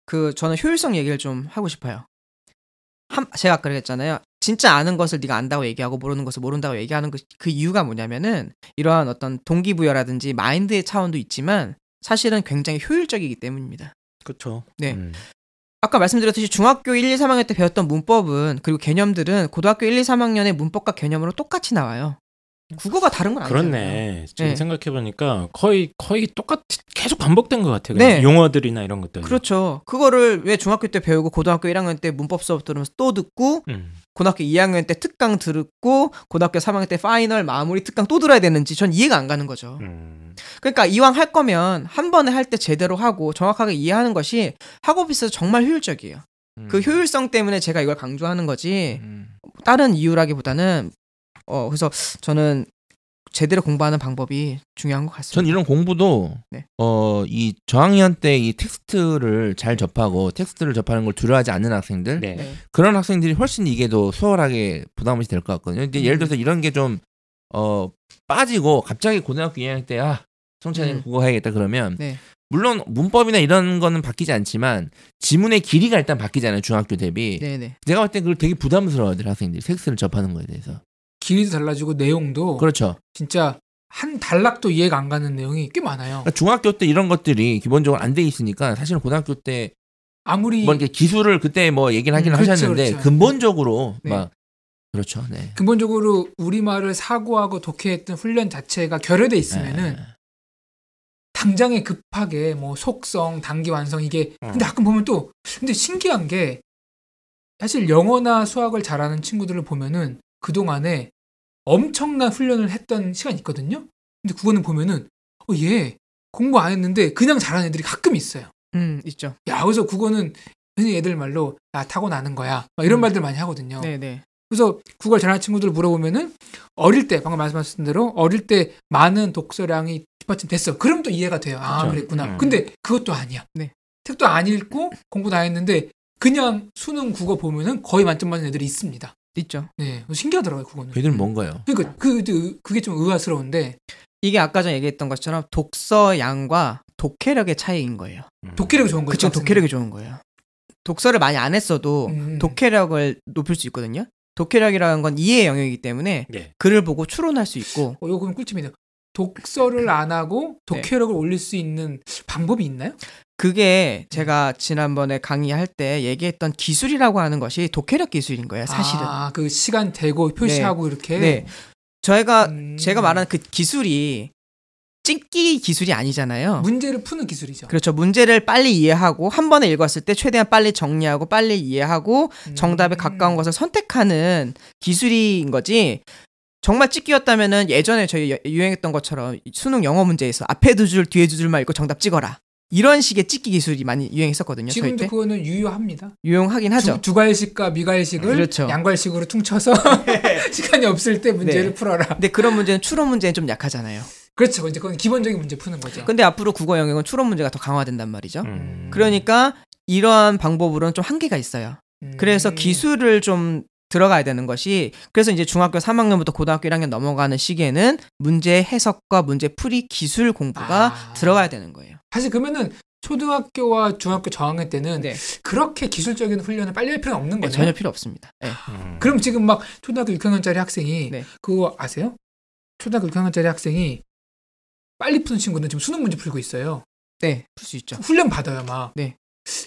그 저는 효율성 얘기를 좀 하고 싶어요. 한, 제가 아까 그랬잖아요. 진짜 아는 것을 네가 안다고 얘기하고 모르는 것을 모른다고 얘기하는 그, 그 이유가 뭐냐면은 이러한 어떤 동기부여라든지 마인드의 차원도 있지만 사실은 굉장히 효율적이기 때문입니다. 그렇죠. 네. 아까 말씀드렸듯이 중학교 1, 2, 3학년 때 배웠던 문법은 그리고 개념들은 고등학교 1, 2, 3학년의 문법과 개념으로 똑같이 나와요. 국어가 다른 건 아니잖아요. 그렇네. 지금 네. 생각해 보니까 거의 거의 똑같 계속 반복된 것 같아요. 네. 용어들이나 이런 것들. 그렇죠. 그거를 왜 중학교 때 배우고 고등학교 1학년 때 문법 수업 들으면서 또 듣고 음. 고등학교 2학년 때 특강 듣고 고등학교 3학년 때 파이널 마무리 특강 또 들어야 되는지 전 이해가 안 가는 거죠. 음. 그러니까 이왕 할 거면 한 번에 할 때 제대로 하고 정확하게 이해하는 것이 학업에 있어서 정말 효율적이에요. 그 음. 효율성 때문에 제가 이걸 강조하는 거지 음. 다른 이유라기보다는 어 그래서 저는 제대로 공부하는 방법이 중요한 것전 같습니다. 이런 공부도 네. 어이 저학년 때 이 텍스트를 잘 접하고 텍스트를 접하는 걸 두려워하지 않는 학생들 네. 네. 그런 학생들이 훨씬 이게 더 수월하게 부담 없이 될 것 같거든요. 근데 예를 음. 들어서 이런 게 좀 어 빠지고 갑자기 고등학교 2학년 때 아 성찬이 음. 국어 해야겠다 그러면 네. 물론 문법이나 이런 거는 바뀌지 않지만 지문의 길이가 일단 바뀌잖아요 중학교 대비. 네네. 내가 볼때 그걸 되게 부담스러워하더라 학생들이 텍스트를 접하는 거에 대해서. 길이도 달라지고 내용도 그렇죠. 진짜 한 단락도 이해가 안 가는 내용이 꽤 많아요. 그러니까 중학교 때 이런 것들이 기본적으로 안 돼 있으니까 사실은 고등학교 때 아무리 뭐 이렇게 기술을 그때 뭐 얘기를 하긴 음, 그렇죠, 하셨는데 그렇죠. 근본적으로 네. 막 그렇죠. 네. 근본적으로 우리말을 사고하고 독해했던 훈련 자체가 결여돼 있으면은 네. 당장에 급하게 뭐 속성, 단기 완성 이게 근데 가끔 보면 또 근데 신기한 게 사실 영어나 수학을 잘하는 친구들을 보면은 그동안에 엄청난 훈련을 했던 시간이 있거든요. 근데 그거는 보면은 어, 얘 공부 안 했는데 그냥 잘하는 애들이 가끔 있어요. 음, 있죠. 야, 그래서 국어는 흔히 애들 말로 아 타고 나는 거야. 막 이런 음. 말들 많이 하거든요. 네, 네. 그래서 국어를 잘하는 친구들 물어보면은 어릴 때 방금 말씀하신 대로 어릴 때 많은 독서량이 뒷받침 됐어. 그럼 또 이해가 돼요. 아 그렇죠. 그랬구나. 음. 근데 그것도 아니야. 네. 책도 안 읽고 공부 다 했는데 그냥 수능 국어 보면은 거의 만점 맞는 애들이 있습니다. 있죠. 네, 신기하더라고요 그거는. 걔들은 뭔가요? 그러니까 그, 그 그게 좀 의아스러운데 이게 아까 전에 얘기했던 것처럼 독서 양과 독해력의 차이인 거예요. 음. 독해력이 좋은 거죠. 그쵸. 독해력이 좋은 거예요. 독서를 많이 안 했어도 음. 독해력을 높일 수 있거든요. 독해력이라는 건 이해 영역이기 때문에 네. 글을 보고 추론할 수 있고 어, 이거 그럼 꿀팁이네요. 독서를 안 하고 네. 독해력을 올릴 수 있는 방법이 있나요? 그게 제가 지난번에 강의할 때 얘기했던 기술이라고 하는 것이 독해력 기술인 거예요, 사실은. 아, 그 시간 대고 표시하고 이렇게. 네. 저희가 음. 제가 말하는 그 기술이 찍기 기술이 아니잖아요. 문제를 푸는 기술이죠. 그렇죠. 문제를 빨리 이해하고 한 번에 읽었을 때 최대한 빨리 정리하고 빨리 이해하고 정답에 음. 가까운 것을 선택하는 기술인 거지. 정말 찍기였다면은 예전에 저희 여- 유행했던 것처럼 수능 영어 문제에서 앞에 두 줄 뒤에 두 줄만 읽고 정답 찍어라. 이런 식의 찍기 기술이 많이 유행했었거든요. 지금도 때 그거는 유효합니다. 유용하긴 하죠. 두, 두괄식과 미괄식을 그렇죠. 양괄식으로 퉁쳐서 시간이 없을 때 문제를 네. 풀어라. 근데 그런 문제는 추론 문제는 좀 약하잖아요. 그렇죠. 이제 그건 기본적인 문제 푸는 거죠. 근데 앞으로 국어 영역은 추론 문제가 더 강화된단 말이죠. 음. 그러니까 이러한 방법으로는 좀 한계가 있어요. 음. 그래서 기술을 좀 들어가야 되는 것이 그래서 이제 중학교 3학년부터 고등학교 1학년 넘어가는 시기에는 문제 해석과 문제 풀이 기술 공부가 아. 들어가야 되는 거예요. 사실 그러면은 초등학교와 중학교 저학년 때는 네. 그렇게 기술적인 훈련을 빨리 할 필요는 없는 네, 거죠. 전혀 필요 없습니다. 네. 음. 그럼 지금 막 초등학교 6학년짜리 학생이 네. 그거 아세요? 초등학교 6학년짜리 학생이 빨리 푸는 친구는 지금 수능 문제 풀고 있어요. 네, 풀 수 있죠. 훈련 받아요, 막. 네.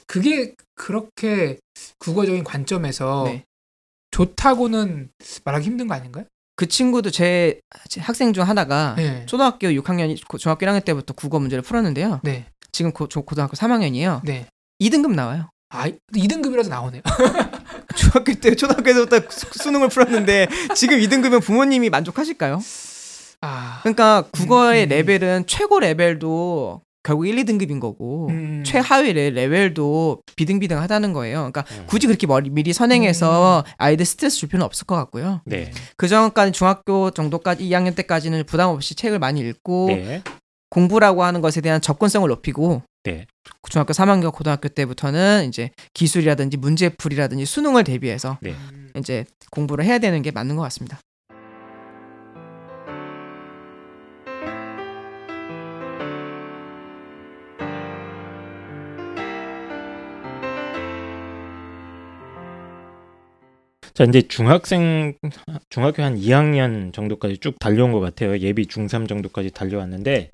그게 그렇게 국어적인 관점에서 네. 좋다고는 말하기 힘든 거 아닌가요? 그 친구도 제 학생 중 하나가 네. 초등학교 6학년, 중학교 1학년 때부터 국어 문제를 풀었는데요. 네. 지금 고, 조- 고등학교 3학년이에요. 네. 2등급 나와요. 아, 2등급이라도 나오네요. 중학교 때, 초등학교 때부터 수- 수능을 풀었는데 지금 2등급이면 부모님이 만족하실까요? 아. 그러니까 국어의 음. 레벨은 최고 레벨도 결국 1, 2등급인 거고 음. 최하위 레- 레벨도 비등비등하다는 거예요. 그러니까 음. 굳이 그렇게 머리, 미리 선행해서 음. 아이들 스트레스 줄 필요는 없을 것 같고요. 네. 그 전까지 중학교 정도까지 2학년 때까지는 부담 없이 책을 많이 읽고 네. 공부라고 하는 것에 대한 접근성을 높이고 네. 중학교 3학년 고등학교 때부터는 이제 기술이라든지 문제풀이라든지 수능을 대비해서 네. 음. 이제 공부를 해야 되는 게 맞는 것 같습니다. 자, 이제 중학생 중학교 한 2학년 정도까지 쭉 달려온 것 같아요. 예비 중3 정도까지 달려왔는데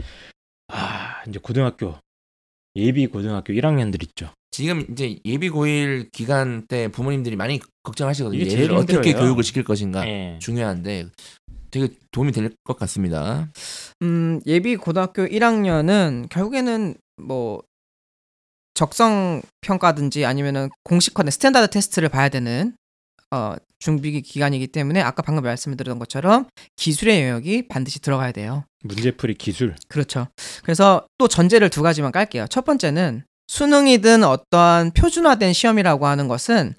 아, 이제 고등학교 예비 고등학교 1학년들 있죠. 지금 이제 예비 고일 기간 때 부모님들이 많이 걱정하시거든요. 얘를 어떻게 힘들어요. 교육을 시킬 것인가 예. 중요한데 되게 도움이 될 것 같습니다. 음, 예비 고등학교 1학년은 결국에는 뭐 적성 평가든지 아니면은 공식화된 스탠다드 테스트를 봐야 되는 어, 준비 기간이기 때문에 아까 방금 말씀드렸던 것처럼 기술의 영역이 반드시 들어가야 돼요. 문제풀이 기술. 그렇죠. 그래서 또 전제를 두 가지만 깔게요. 첫 번째는 수능이든 어떠한 표준화된 시험이라고 하는 것은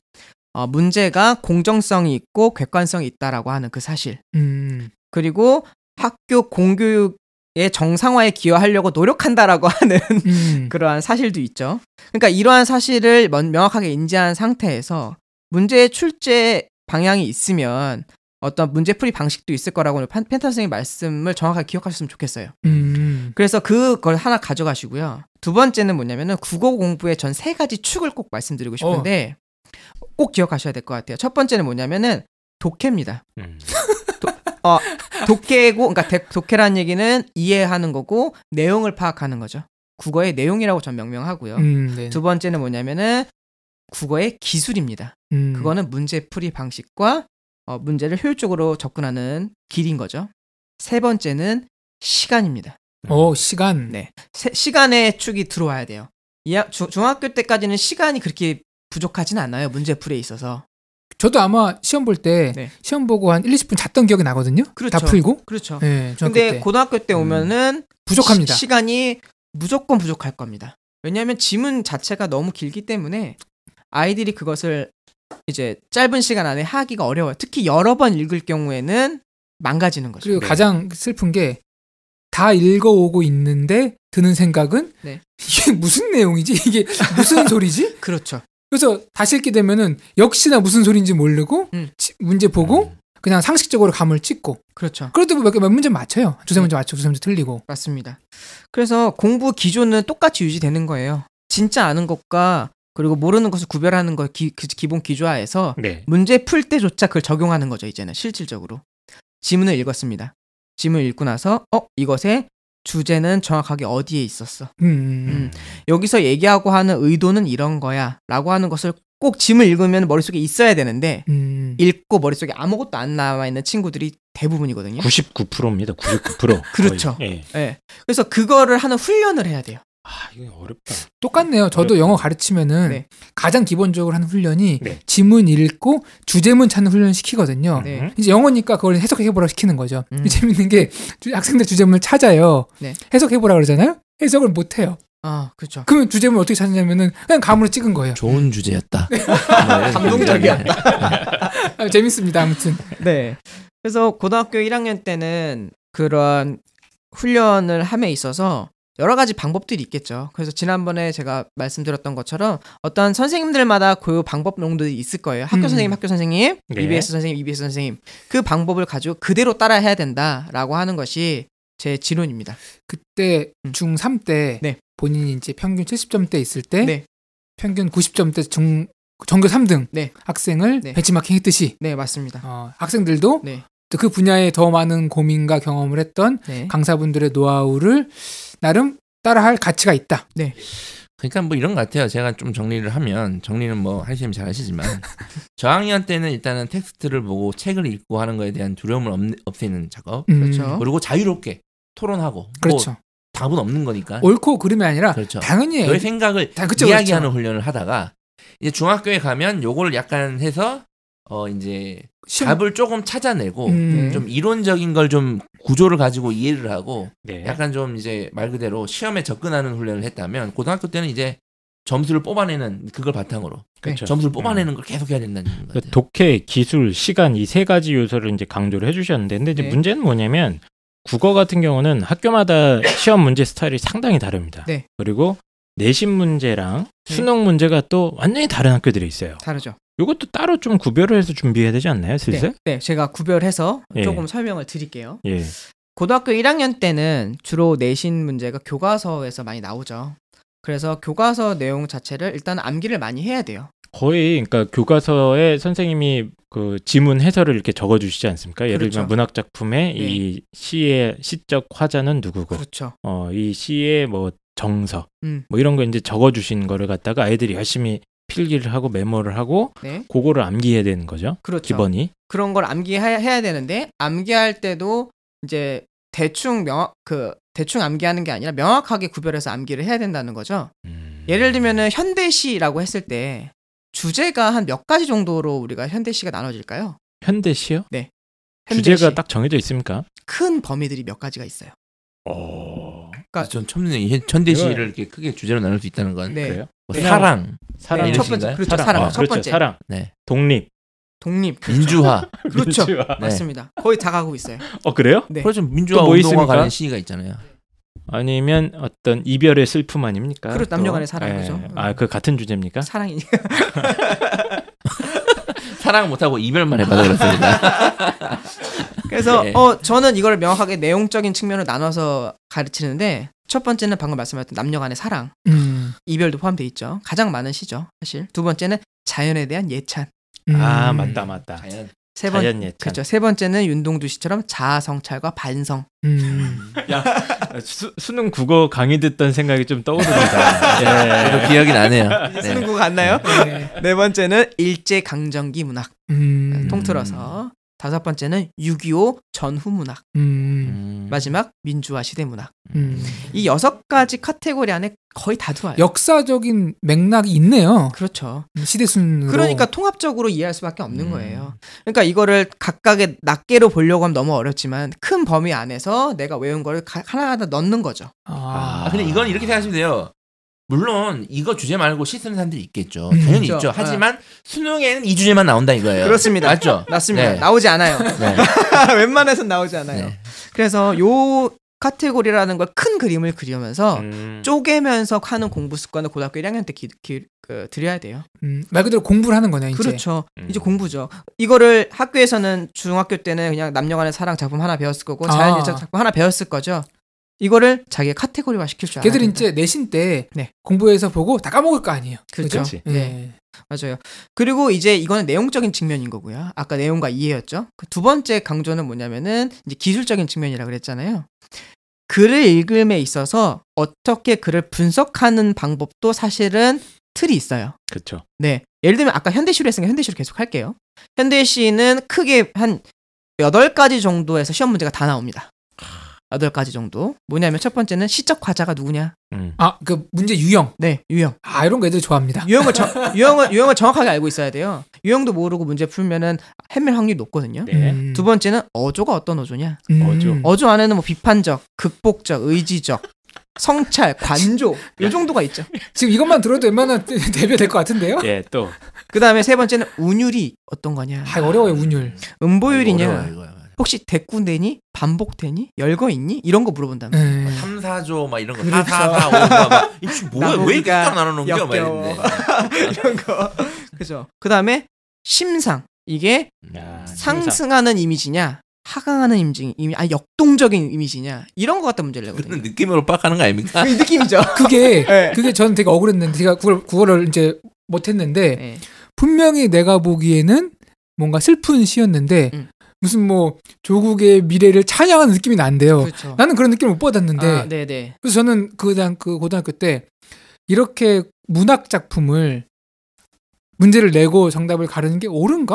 어, 문제가 공정성이 있고 객관성이 있다라고 하는 그 사실. 음. 그리고 학교 공교육 의 정상화에 기여하려고 노력한다라고 하는 음. 그러한 사실도 있죠. 그러니까 이러한 사실을 먼- 명확하게 인지한 상태에서 문제의 출제 방향이 있으면 어떤 문제풀이 방식도 있을 거라고 펜타 선생님 말씀을 정확하게 기억하셨으면 좋겠어요. 음. 그래서 그걸 하나 가져가시고요. 두 번째는 뭐냐면은 국어 공부의 전 세 가지 축을 꼭 말씀드리고 싶은데 꼭 기억하셔야 될 것 같아요. 첫 번째는 뭐냐면은 독해입니다. 음. 독해고, 그러니까 대- 독해라는 얘기는 이해하는 거고 내용을 파악하는 거죠. 국어의 내용이라고 전 명명하고요. 음. 네. 두 번째는 뭐냐면은 국어의 기술입니다. 음. 그거는 문제풀이 방식과 어, 문제를 효율적으로 접근하는 길인 거죠. 세 번째는 시간입니다. 어 시간. 네. 세- 시간의 축이 들어와야 돼요. 이 학- 주- 중학교 때까지는 시간이 그렇게 부족하진 않아요. 문제풀이에 있어서. 저도 아마 시험 볼때 네. 시험 보고 한 1, 20분 잤던 기억이 나거든요. 그렇죠. 다 풀고. 그렇죠. 네, 근데 때. 고등학교 때 오면은 부족합니다. 시, 간이 무조건 부족할 겁니다. 왜냐하면 지문 자체가 너무 길기 때문에 아이들이 그것을 이제 짧은 시간 안에 하기가 어려워요. 특히 여러 번 읽을 경우에는 망가지는 거죠. 그리고 네. 가장 슬픈 게 다 읽어오고 있는데 드는 생각은 네. 이게 무슨 내용이지? 이게 무슨 소리지? 그렇죠. 그래서 다시 읽게 되면은 역시나 무슨 소리인지 모르고 음. 치- 문제 보고 그냥 상식적으로 감을 찍고 그렇죠. 그래도 몇, 개- 몇 문제 맞춰요. 두세 네. 문제 맞추고 두세 문제 틀리고. 맞습니다. 그래서 공부 기조는 똑같이 유지되는 거예요. 진짜 아는 것과 그리고 모르는 것을 구별하는 거 기, 그 기본 기조화에서 네. 문제 풀 때조차 그걸 적용하는 거죠. 이제는 실질적으로 지문을 읽었습니다. 지문을 읽고 나서 어 이것의 주제는 정확하게 어디에 있었어. 음, 음. 음. 여기서 얘기하고 하는 의도는 이런 거야라고 하는 것을 꼭 짐을 읽으면 머릿속에 있어야 되는데 음. 읽고 머릿속에 아무것도 안 남아 있는 친구들이 대부분이거든요. 99%입니다. 99%. 그렇죠. 예. 예. 그래서 그거를 하는 훈련을 해야 돼요. 아, 이거 어렵다. 똑같네요. 저도 어렵다. 영어 가르치면은 네. 가장 기본적으로 하는 훈련이 네. 지문 읽고 주제문 찾는 훈련 시키거든요. 네. 음. 이제 영어니까 그걸 해석해보라 시키는 거죠. 음. 재밌는 게 주- 학생들 주제문을 찾아요. 네. 해석해보라 그러잖아요. 해석을 못 해요. 아, 그렇죠. 그러면 주제문 어떻게 찾냐면은 그냥 감으로 찍은 거예요. 좋은 주제였다. 뭐 감동적이었다. 아, 재밌습니다. 아무튼. 네. 그래서 고등학교 1학년 때는 그런 훈련을 함에 있어서 여러 가지 방법들이 있겠죠. 그래서 지난번에 제가 말씀드렸던 것처럼 어떤 선생님들마다 그 방법론들이 있을 거예요. 학교 음. 선생님, 학교 선생님, 네. EBS 선생님, EBS 선생님. 그 방법을 가지고 그대로 따라 해야 된다라고 하는 것이 제 지론입니다. 그때 음. 중3 때 네. 본인이 이제 평균 70점대 있을 때 네. 평균 90점대 중 전교 3등 네. 학생을 네. 벤치마킹 했듯이 네, 맞습니다. 어, 학생들도 네. 또그 분야에 더 많은 고민과 경험을 했던 네. 강사분들의 노하우를 나름 따라할 가치가 있다. 그러니까 뭐 이런 것 같아요. 제가 좀 정리를 하면 정리는 뭐 하시면 잘 하시지만 저학년 때는 일단은 텍스트를 보고 책을 읽고 하는 거에 대한 두려움을 없, 없애는 작업. 음, 그렇죠. 그리고 자유롭게 토론하고 그렇죠. 뭐 답은 없는 거니까. 옳고 그름이 아니라 그렇죠. 당연히 너의 생각을 다 그쵸, 이야기하는 그렇죠. 훈련을 하다가 이제 중학교에 가면 요거를 약간 해서 어 이제 시험- 답을 조금 찾아내고 음, 네. 좀 이론적인 걸 좀 구조를 가지고 이해를 하고 네. 약간 좀 이제 말 그대로 시험에 접근하는 훈련을 했다면 고등학교 때는 이제 점수를 뽑아내는 그걸 바탕으로 그렇죠. 점수를 뽑아내는 걸 계속 해야 된다는 것그 같아요. 독해, 기술, 시간 이 세 가지 요소를 이제 강조를 해주셨는데, 근데 이제 네. 문제는 뭐냐면 국어 같은 경우는 학교마다 시험 문제 스타일이 상당히 다릅니다. 네. 그리고 내신 문제랑 네. 수능 문제가 또 완전히 다른 학교들이 있어요. 다르죠. 이것도 따로 좀 구별을 해서 준비해야 되지 않나요, 슬슬? 네. 네, 제가 구별해서 예. 조금 설명을 드릴게요. 예. 고등학교 1학년 때는 주로 내신 문제가 교과서에서 많이 나오죠. 그래서 교과서 내용 자체를 일단 암기를 많이 해야 돼요. 거의 그러니까 교과서에 선생님이 그 지문 해설을 이렇게 적어 주시지 않습니까? 예를 그렇죠. 들면 문학 작품에 네. 이 시의 시적 화자는 누구고, 그렇죠. 어, 이 시의 뭐 정서, 음. 뭐 이런 거 이제 적어 주신 거를 갖다가 아이들이 열심히 필기를 하고 메모를 하고 네. 그거를 암기해야 되는 거죠. 그렇죠. 기본이. 그런 걸 암기해야 해야 되는데 암기할 때도 이제 대충 명확 그 대충 암기하는 게 아니라 명확하게 구별해서 암기를 해야 된다는 거죠. 음. 예를 들면은 현대시라고 했을 때 주제가 한 몇 가지 정도로 우리가 현대시가 나눠질까요? 현대시요? 현대시. 주제가 딱 정해져 있습니까? 큰 범위들이 몇 가지가 있어요. 어. 그러니까 전 처음 듣는 이 현대시를 이렇게 크게 주제로 나눌 수 있다는 건 네. 그래요? 뭐 그냥 사랑, 사랑. 네, 첫 번째? 그렇죠. 사랑, 아, 첫 그렇죠. 번째 사랑. 네. 독립. 독립 민주화. 그렇죠. 민주화. 네. 맞습니다. 거의 다 가고 있어요. 어 그래요? 네. 그렇죠. 민주화 또뭐 운동과? 관련 시가 있잖아요. 아니면 어떤 이별의 슬픔 아닙니까? 그렇죠. 또? 남녀간의 사랑이죠. 예. 아, 그 같은 주제입니까? 사랑이니까. 사랑 못하고 이별만 해봐서 그렇습니다. 그래서 네. 어 저는 이걸 명확하게 내용적인 측면으로 나눠서 가르치는데 첫 번째는 방금 말씀하셨던 남녀 간의 사랑, 음, 이별도 포함돼 있죠. 가장 많은 시죠, 사실. 두 번째는 자연에 대한 예찬. 음. 아 맞다 맞다. 자연. 세 번, 자연 예찬. 그렇죠. 세 번째는 윤동두 씨처럼 자아 성찰과 반성. 음. 수, 수능 국어 강의 듣던 생각이 좀 떠오릅니다. 저도 예. 기억이 나네요. 수능 네. 국어 갔나요? 네. 네 번째는 일제 강점기 문학. 음. 통틀어서 다섯 번째는 6.25 전후 문학, 음. 음. 마지막 민주화 시대 문학. 음. 이 여섯 가지 카테고리 안에 거의 다 들어와요. 역사적인 맥락이 있네요. 그렇죠. 시대 순으로. 그러니까 통합적으로 이해할 수밖에 없는 음. 거예요. 그러니까 이거를 각각의 낱개로 보려고 하면 너무 어렵지만 큰 범위 안에서 내가 외운 거를 가- 하나하나 넣는 거죠. 아. 아, 근데 이건 이렇게 생각하시면 돼요. 물론 이거 주제 말고 시 쓰는 사람들이 있겠죠. 음. 당연히 그렇죠. 있죠. 하지만 수능에는 이 주제만 나온다 이거예요. 그렇습니다. 맞죠? 맞습니다. 네. 나오지 않아요. 네. 웬만해선 나오지 않아요. 네. 그래서 요 카테고리라는 걸 큰 그림을 그리면서 음. 쪼개면서 하는 공부 습관을 고등학교 1학년 때 기, 기, 그, 들여야 돼요. 음, 말 그대로 공부를 하는 거네, 이제. 그렇죠. 음. 이제 공부죠. 이거를 학교에서는 중학교 때는 그냥 남녀간의 사랑 작품 하나 배웠을 거고 아. 자연예적 작품 하나 배웠을 거죠. 이거를 자기가 카테고리화 시킬 줄 알아야 걔들이 된다. 이제 내신 때 네. 공부해서 보고 다 까먹을 거 아니에요. 그렇죠. 그렇지. 네. 맞아요. 그리고 이제 이거는 내용적인 측면인 거고요. 아까 내용과 이해였죠. 그 두 번째 강조는 뭐냐면은 이제 기술적인 측면이라 그랬잖아요. 글을 읽음에 있어서 어떻게 글을 분석하는 방법도 사실은 틀이 있어요. 그렇죠. 네. 예를 들면 아까 현대시로 했으니까 현대시로 계속 할게요. 현대시는 크게 한 8가지 정도에서 시험 문제가 다 나옵니다. 8가지 정도. 뭐냐면 첫 번째는 시적 화자가 누구냐? 음. 아, 그 문제 유형. 네, 유형. 아, 이런 거 애들 좋아합니다. 유형을 정, 유형을 유형을 정확하게 알고 있어야 돼요. 유형도 모르고 문제 풀면은 헤맬 확률이 높거든요. 네. 음. 두 번째는 어조가 어떤 어조냐? 음. 어조. 어조 안에는 뭐 비판적, 극복적, 의지적, 성찰, 관조 이 정도가 있죠. 지금 이것만 들어도 웬만하면 대비될 것 같은데요? 예, 또 그 다음에 세 번째는 운율이 어떤 거냐? 아, 어려워요, 운율. 음보율이냐? 어려워요, 이거. 혹시 대꾸되니? 반복되니? 열거 있니? 이런 거 물어본다면. 네. 3, 4조 막 이런 거. 그렇죠. 4, 4, 4, 5, 막. 이 씨, 뭐야? 왜 이렇게 딱 나눠놓은 거야? 막. 이런 거. 그죠. 그 다음에 심상. 이게 야, 상승하는 이미지냐? 하강하는 이미지, 이미 아 역동적인 이미지냐? 이런 거 갖다 문제를 내거든요. 그런 느낌으로 빡하는 거 아닙니까? 그 느낌이죠. 그게 네. 그게 저는 되게 억울했는데 제가 그걸 그거를 이제 못했는데 네. 분명히 내가 보기에는 뭔가 슬픈 시였는데 음. 무슨 뭐 조국의 미래를 찬양하는 느낌이 난대요. 그렇죠. 나는 그런 느낌을 못 받았는데 아, 네네. 그래서 저는 그당 그 고등학교 때 이렇게 문학 작품을 문제를 내고 정답을 가르는 게 옳은가?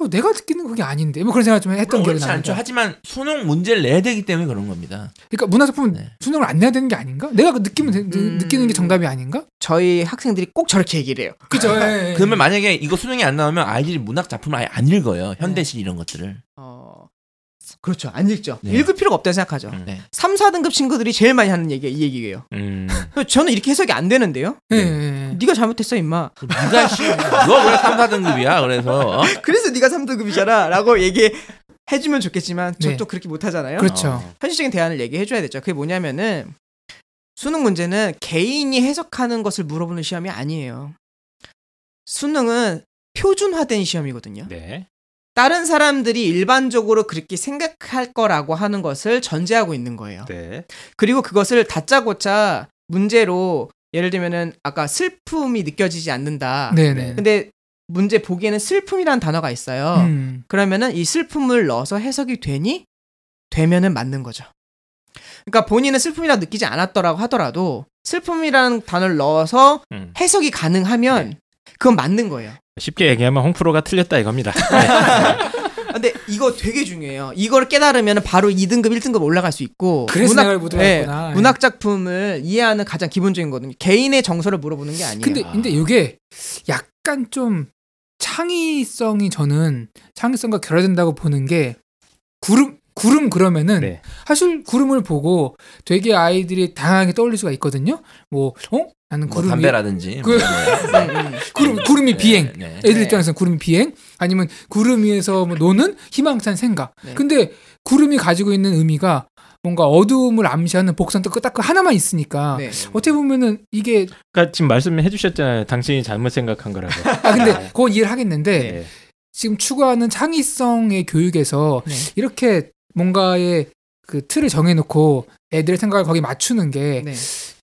어, 내가 듣기는 그게 아닌데 뭐 그런 생각 좀 했던 기억이 그렇지 않죠. 납니다. 하지만 수능 문제를 내야 되기 때문에 그런 겁니다. 그러니까 문학 작품은 네. 수능을 안 내야 되는 게 아닌가? 내가 그 되- 음. 느끼는 게 정답이 아닌가? 저희 학생들이 꼭 저렇게 얘기를 해요. 그죠? 예, 예. 그러면 만약에 이거 수능이 안 나오면 아이들이 문학 작품을 아예 안 읽어요. 현대시 이런 것들을. 어, 그렇죠. 안 읽죠. 네. 읽을 필요가 없다고 생각하죠. 음. 네. 3, 4등급 친구들이 제일 많이 하는 얘기가 이 얘기예요. 음. 저는 이렇게 해석이 안 되는데요. 예, 예. 네가 잘못했어, 임마. 네가 씨, 너왜 3, 4등급이야? 그래서 어? 그래서 네가 3등급이잖아. 라고 얘기 해 주면 좋겠지만 네. 저도 그렇게 못 하잖아요. 그렇죠. 어. 현실적인 대안을 얘기해 줘야 되죠. 그게 뭐냐면은 수능 문제는 개인이 해석하는 것을 물어보는 시험이 아니에요. 수능은 표준화된 시험이거든요. 네. 다른 사람들이 일반적으로 그렇게 생각할 거라고 하는 것을 전제하고 있는 거예요. 네. 그리고 그것을 다짜고짜 문제로 예를 들면은 아까 슬픔이 느껴지지 않는다. 네네. 근데 문제 보기에는 슬픔이라는 단어가 있어요. 음. 그러면은 이 슬픔을 넣어서 해석이 되니 되면은 맞는 거죠. 그러니까 본인은 슬픔이라 느끼지 않았더라고 하더라도 슬픔이라는 단어를 넣어서 음. 해석이 가능하면 그건 맞는 거예요. 쉽게 얘기하면 홍프로가 틀렸다 이겁니다. 네. 근데 이거 되게 중요해요. 이걸 깨달으면 바로 2등급, 1등급 올라갈 수 있고 그래서 생각을 못 예, 해봤구나. 예. 문학 작품을 이해하는 가장 기본적인 거거든요. 개인의 정서를 물어보는 게 아니에요. 근데 아. 근데 이게 약간 좀 창의성이 저는 창의성과 결여된다고 보는 게 구름 구름 그러면은 네. 사실 구름을 보고 되게 아이들이 다양하게 떠올릴 수가 있거든요. 뭐 어? 나는 뭐 구름이 담배라든지. 그- 뭐, 네. 음, 음. 구름 구름이 네, 비행. 네. 애들 네. 입장에서는 구름이 비행 아니면 구름 위에서 뭐 노는 희망찬 생각. 네. 근데 구름이 가지고 있는 의미가 뭔가 어두움을 암시하는 복선 딱그 하나만 있으니까 네. 어떻게 보면은 이게 그러니까 지금 말씀해 주셨잖아요. 당신이 잘못 생각한 거라고. 아 근데 그건 이해를 하겠는데 네. 지금 추구하는 창의성의 교육에서 네. 이렇게 뭔가의 그 틀을 정해놓고 애들의 생각을 거기 맞추는 게 네.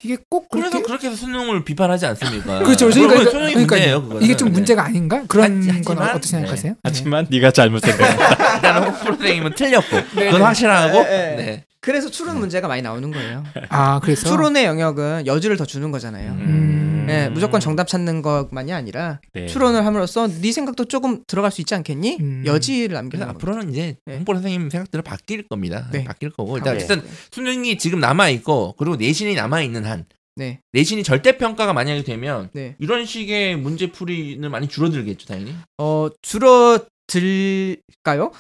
이게 꼭 그래서 그렇게 그렇게 해서 수능을 비판하지 않습니까? 그렇죠. 그러니까, 수능이 그러니까 문제예요. 그거는. 이게 좀 네. 문제가 아닌가 그런 하지- 건 하지만- 어떻게 생각하세요? 네. 하지만 네 가 잘못 생각했다. 일단은 홍프로 선생님은 틀렸고 네, 그건 네. 확실하고 네, 네. 네. 그래서 추론 문제가 많이 나오는 거예요. 아 그래서 추론의 영역은 여지를 더 주는 거잖아요. 음. 음. 예, 무조건 정답 찾는 것만이 아니라 네. 추론을 함으로써 네 생각도 조금 들어갈 수 있지 않겠니? 음. 여지를 남기는 거. 앞으로는 이제 네. 홍보 선생님 생각대로 바뀔 겁니다. 네. 바뀔 거고 일단 네. 어쨌든 수능이 지금 남아 있고 그리고 내신이 남아 있는 한 네, 내신이 절대 평가가 만약에 되면 네. 이런 식의 문제 풀이는 많이 줄어들겠죠, 당연히. 어 줄어 들까요?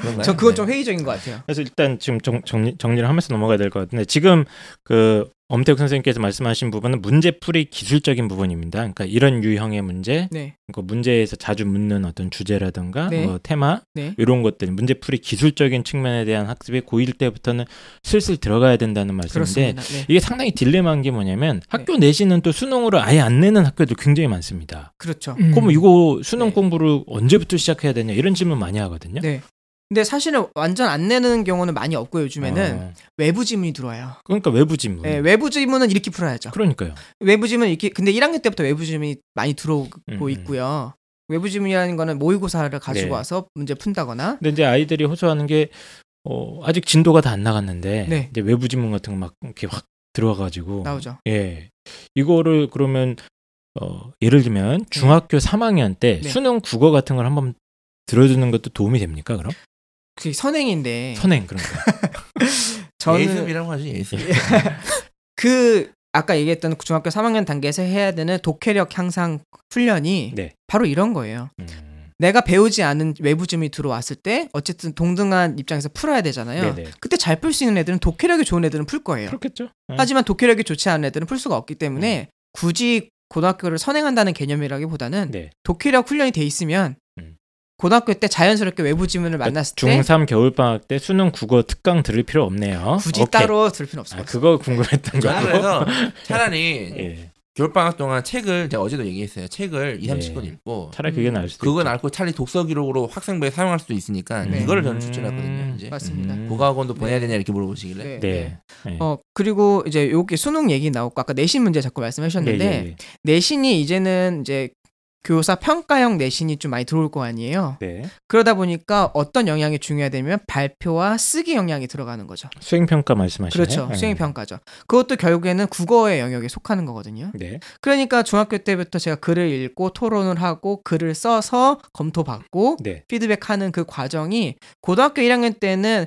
그런가요? 저 그건 네. 좀 회의적인 것 같아요. 그래서 일단 지금 정, 정리, 정리를 하면서 넘어가야 될 것 같은데 지금 그 엄태욱 선생님께서 말씀하신 부분은 문제풀이 기술적인 부분입니다. 그러니까 이런 유형의 문제, 네, 그 문제에서 자주 묻는 어떤 주제라든가 네. 뭐 테마 네. 이런 것들 문제풀이 기술적인 측면에 대한 학습이 고1 때부터는 슬슬 들어가야 된다는 말씀인데. 네, 이게 상당히 딜레마인 게 뭐냐면 학교 내신은 또 수능으로 아예 안 내는 학교들 굉장히 많습니다. 그렇죠. 음. 그럼 이거 수능 네. 공부를 언제부터 시작해야 되냐 이런 질문 많이 하거든요. 네. 근데 사실은 완전 안 내는 경우는 많이 없고 요즘에는 어, 외부 지문이 들어와요. 그러니까 외부 지문. 네, 외부 지문은 이렇게 풀어야죠. 그러니까요. 외부 지문 이렇게 근데 1학년 때부터 외부 지문이 많이 들어오고 음, 음. 있고요. 외부 지문이라는 거는 모의고사를 가지고 네. 와서 문제 푼다거나 근데 이제 아이들이 호소하는 게 어, 아직 진도가 다 안 나갔는데 네. 이제 외부 지문 같은 거 막 이렇게 확 들어와가지고 나오죠. 예 이거를 그러면 어, 예를 들면 중학교 3학년 때 네. 수능 국어 같은 걸 한번 들어주는 것도 도움이 됩니까 그럼 그게 선행인데 선행 그런 거 저는 예습이라고 하죠, 예습. 그 아까 얘기했던 중학교 3학년 단계에서 해야 되는 독해력 향상 훈련이 네. 바로 이런 거예요. 음, 내가 배우지 않은 외부 지문이 들어왔을 때 어쨌든 동등한 입장에서 풀어야 되잖아요. 네네 그때 잘 풀 수 있는 애들은 독해력이 좋은 애들은 풀 거예요. 그렇겠죠 예. 하지만 독해력이 좋지 않은 애들은 풀 수가 없기 음. 때문에 굳이 고등학교를 선행한다는 개념이라기보다는 네. 독해력 훈련이 돼 있으면 음. 고등학교 때 자연스럽게 외부 지문을 만났을 때 중3 겨울방학 때 수능 국어 특강 들을 필요 없네요 굳이 오케이. 따로 들을 필요는 없을 아, 것 같아요. 그거 궁금했던 거고 그래서 차라리 예. 겨울방학 동안 책을 제가 어제도 얘기했어요. 책을 2, 네. 30권 읽고 차라리 그게 나을 수도 그건. 알고 차라리 독서 기록으로 학생부에 사용할 수도 있으니까 네. 이거를 저는 추천하거든요. 이제 맞습니다. 음. 고가학원도 네. 보내야 되냐 이렇게 물어보시길래 네. 네. 네. 어 그리고 이제 요게 수능 얘기 나왔고 아까 내신 문제 자꾸 예, 예, 예. 내신이 이제는 이제 교사 평가형 내신이 좀 많이 들어올 거 아니에요. 네. 그러다 보니까 어떤 영향이 중요하다면 발표와 쓰기 영향이 들어가는 거죠. 수행 평가 말씀하시네. 그렇죠. 수행 평가죠. 그것도 결국에는 국어의 영역에 속하는 거거든요. 네. 그러니까 중학교 때부터 제가 글을 읽고 토론을 하고 글을 써서 검토받고 네. 피드백하는 그 과정이 고등학교 1학년 때는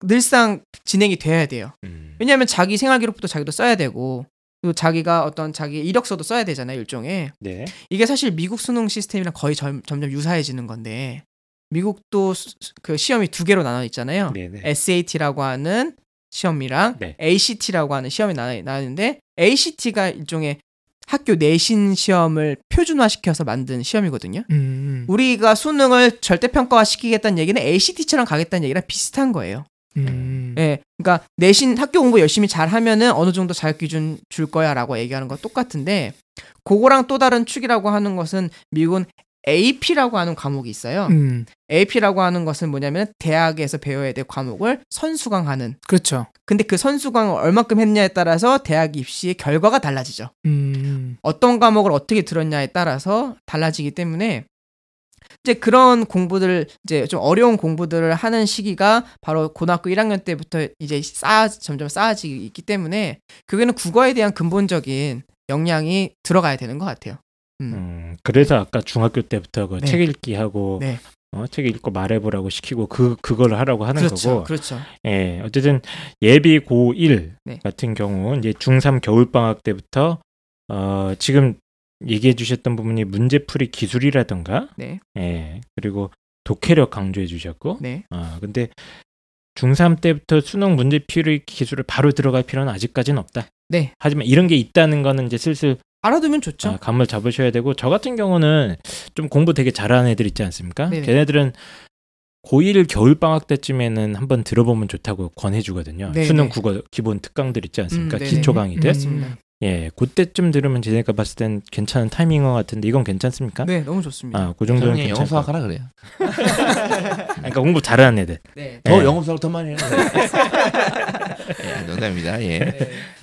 늘상 진행이 돼야 돼요. 음. 왜냐하면 자기 생활 기록부터 자기도 써야 되고 또 자기가 어떤 자기 이력서도 써야 되잖아요 일종의 네. 이게 사실 미국 수능 시스템이랑 거의 점, 점점 유사해지는 건데 미국도 수- 수- 그 시험이 두 개로 나눠 있잖아요 네. 네. SAT라고 하는 시험이랑 네. ACT라고 하는 시험이 나눠, 나뉘는데 ACT가 일종의 학교 내신 시험을 표준화시켜서 만든 시험이거든요. 음, 우리가 수능을 절대 평가화 시키겠다는 얘기는 ACT처럼 가겠다는 얘기랑 비슷한 거예요. 음. 예, 그러니까 내신 학교 공부 열심히 잘 하면은 어느 정도 자격 기준 줄 거야라고 얘기하는 거 똑같은데 그거랑 또 다른 축이라고 하는 것은 미국은 AP라고 하는 과목이 있어요. 음, AP라고 하는 것은 뭐냐면 대학에서 배워야 될 과목을 선수강하는. 그렇죠. 근데 그 선수강을 얼마큼 했냐에 따라서 대학 입시의 결과가 달라지죠. 음, 어떤 과목을 어떻게 들었냐에 따라서 달라지기 때문에 이제 그런 공부들 이제 좀 어려운 공부들을 하는 시기가 바로 고등학교 1학년 때부터 이제 쌓아 점점 쌓아지기 있기 때문에 그게는 국어에 대한 근본적인 역량이 들어가야 되는 것 같아요. 음. 음, 그래서 아까 중학교 때부터 그 네. 책 읽기 하고 네. 어, 책 읽고 말해보라고 시키고 그 그걸 하라고 하는 그렇죠, 거고. 그렇죠. 예, 어쨌든 예비 고1 네. 같은 경우 이제 중3 겨울 방학 때부터 어, 지금 얘기해 주셨던 부분이 문제풀이 기술이라든가 네, 예, 그리고 독해력 강조해 주셨고 네, 아, 근데 중3 때부터 수능 문제풀이 기술을 바로 들어갈 필요는 아직까지는 없다. 네. 하지만 이런 게 있다는 거는 이제 슬슬 알아두면 좋죠. 아, 감을 잡으셔야 되고 저 같은 경우는 좀 공부 되게 잘하는 애들 있지 않습니까? 네네. 걔네들은 고1 겨울 방학 때쯤에는 한번 들어보면 좋다고 권해주거든요. 네네. 수능 국어 기본 특강들 있지 않습니까? 음. 기초 강의들. 음. 예, 그때쯤 들으면 제가 봤을 땐 괜찮은 타이밍인 것 같은데 이건 괜찮습니까? 네, 너무 좋습니다. 아, 그 정도는 괜찮고. 수학 하라 그래요. 그러니까 공부 잘하는 애들. 네. 더 네. 영어 수학 더 많이 해요. 예, 농담입니다. 예. 네.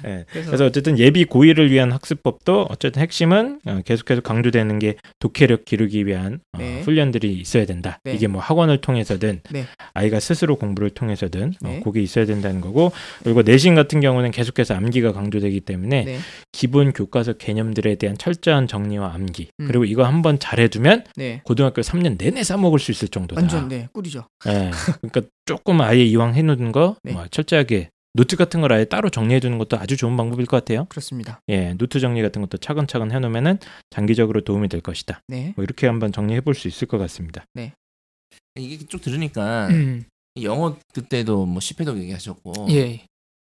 예. 그래서, 그래서 어쨌든 예비 고1을 위한 학습법도 어쨌든 핵심은 어, 계속해서 강조되는 게 독해력 기르기 위한 어, 네. 훈련들이 있어야 된다. 네. 이게 뭐 학원을 통해서든 네. 아이가 스스로 공부를 통해서든 네. 어, 그게 있어야 된다는 거고 그리고 내신 같은 경우는 계속해서 암기가 강조되기 때문에 네. 기본 교과서 개념들에 대한 철저한 정리와 암기 음. 그리고 이거 한번 잘해두면 네. 고등학교 3년 내내 써먹을 수 있을 정도다. 완전 네 꿀이죠. 예. 그러니까 조금 아예 이왕 해놓는 거 네. 뭐 철저하게 노트 같은 걸 아예 따로 정리해 두는 것도 아주 좋은 방법일 것 같아요. 그렇습니다. 예, 노트 정리 같은 것도 차근차근 해놓으면은 장기적으로 도움이 될 것이다. 네. 뭐 이렇게 한번 정리해 볼 수 있을 것 같습니다. 이게 쭉 들으니까 음. 영어 그때도 뭐 10회도 얘기하셨고 예.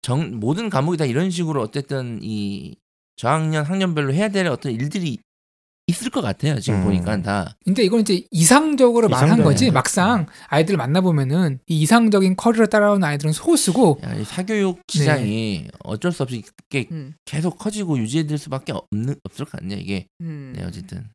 정 모든 과목이 다 이런 식으로 어쨌든 이 저학년 학년별로 해야 될 어떤 일들이 있을 것 같아요. 지금 음. 보니까 다. 근데 이건 이제 이상적으로 말한 거지. 막상 아이들 만나 보면은 이 이상적인 커리를 따라오는 아이들은 소수고 야, 이 사교육 시장이 어쩔 수 없이 이게 음. 계속 커지고 유지될 수밖에 없는 없을 것 같네요. 이게 음. 네 어쨌든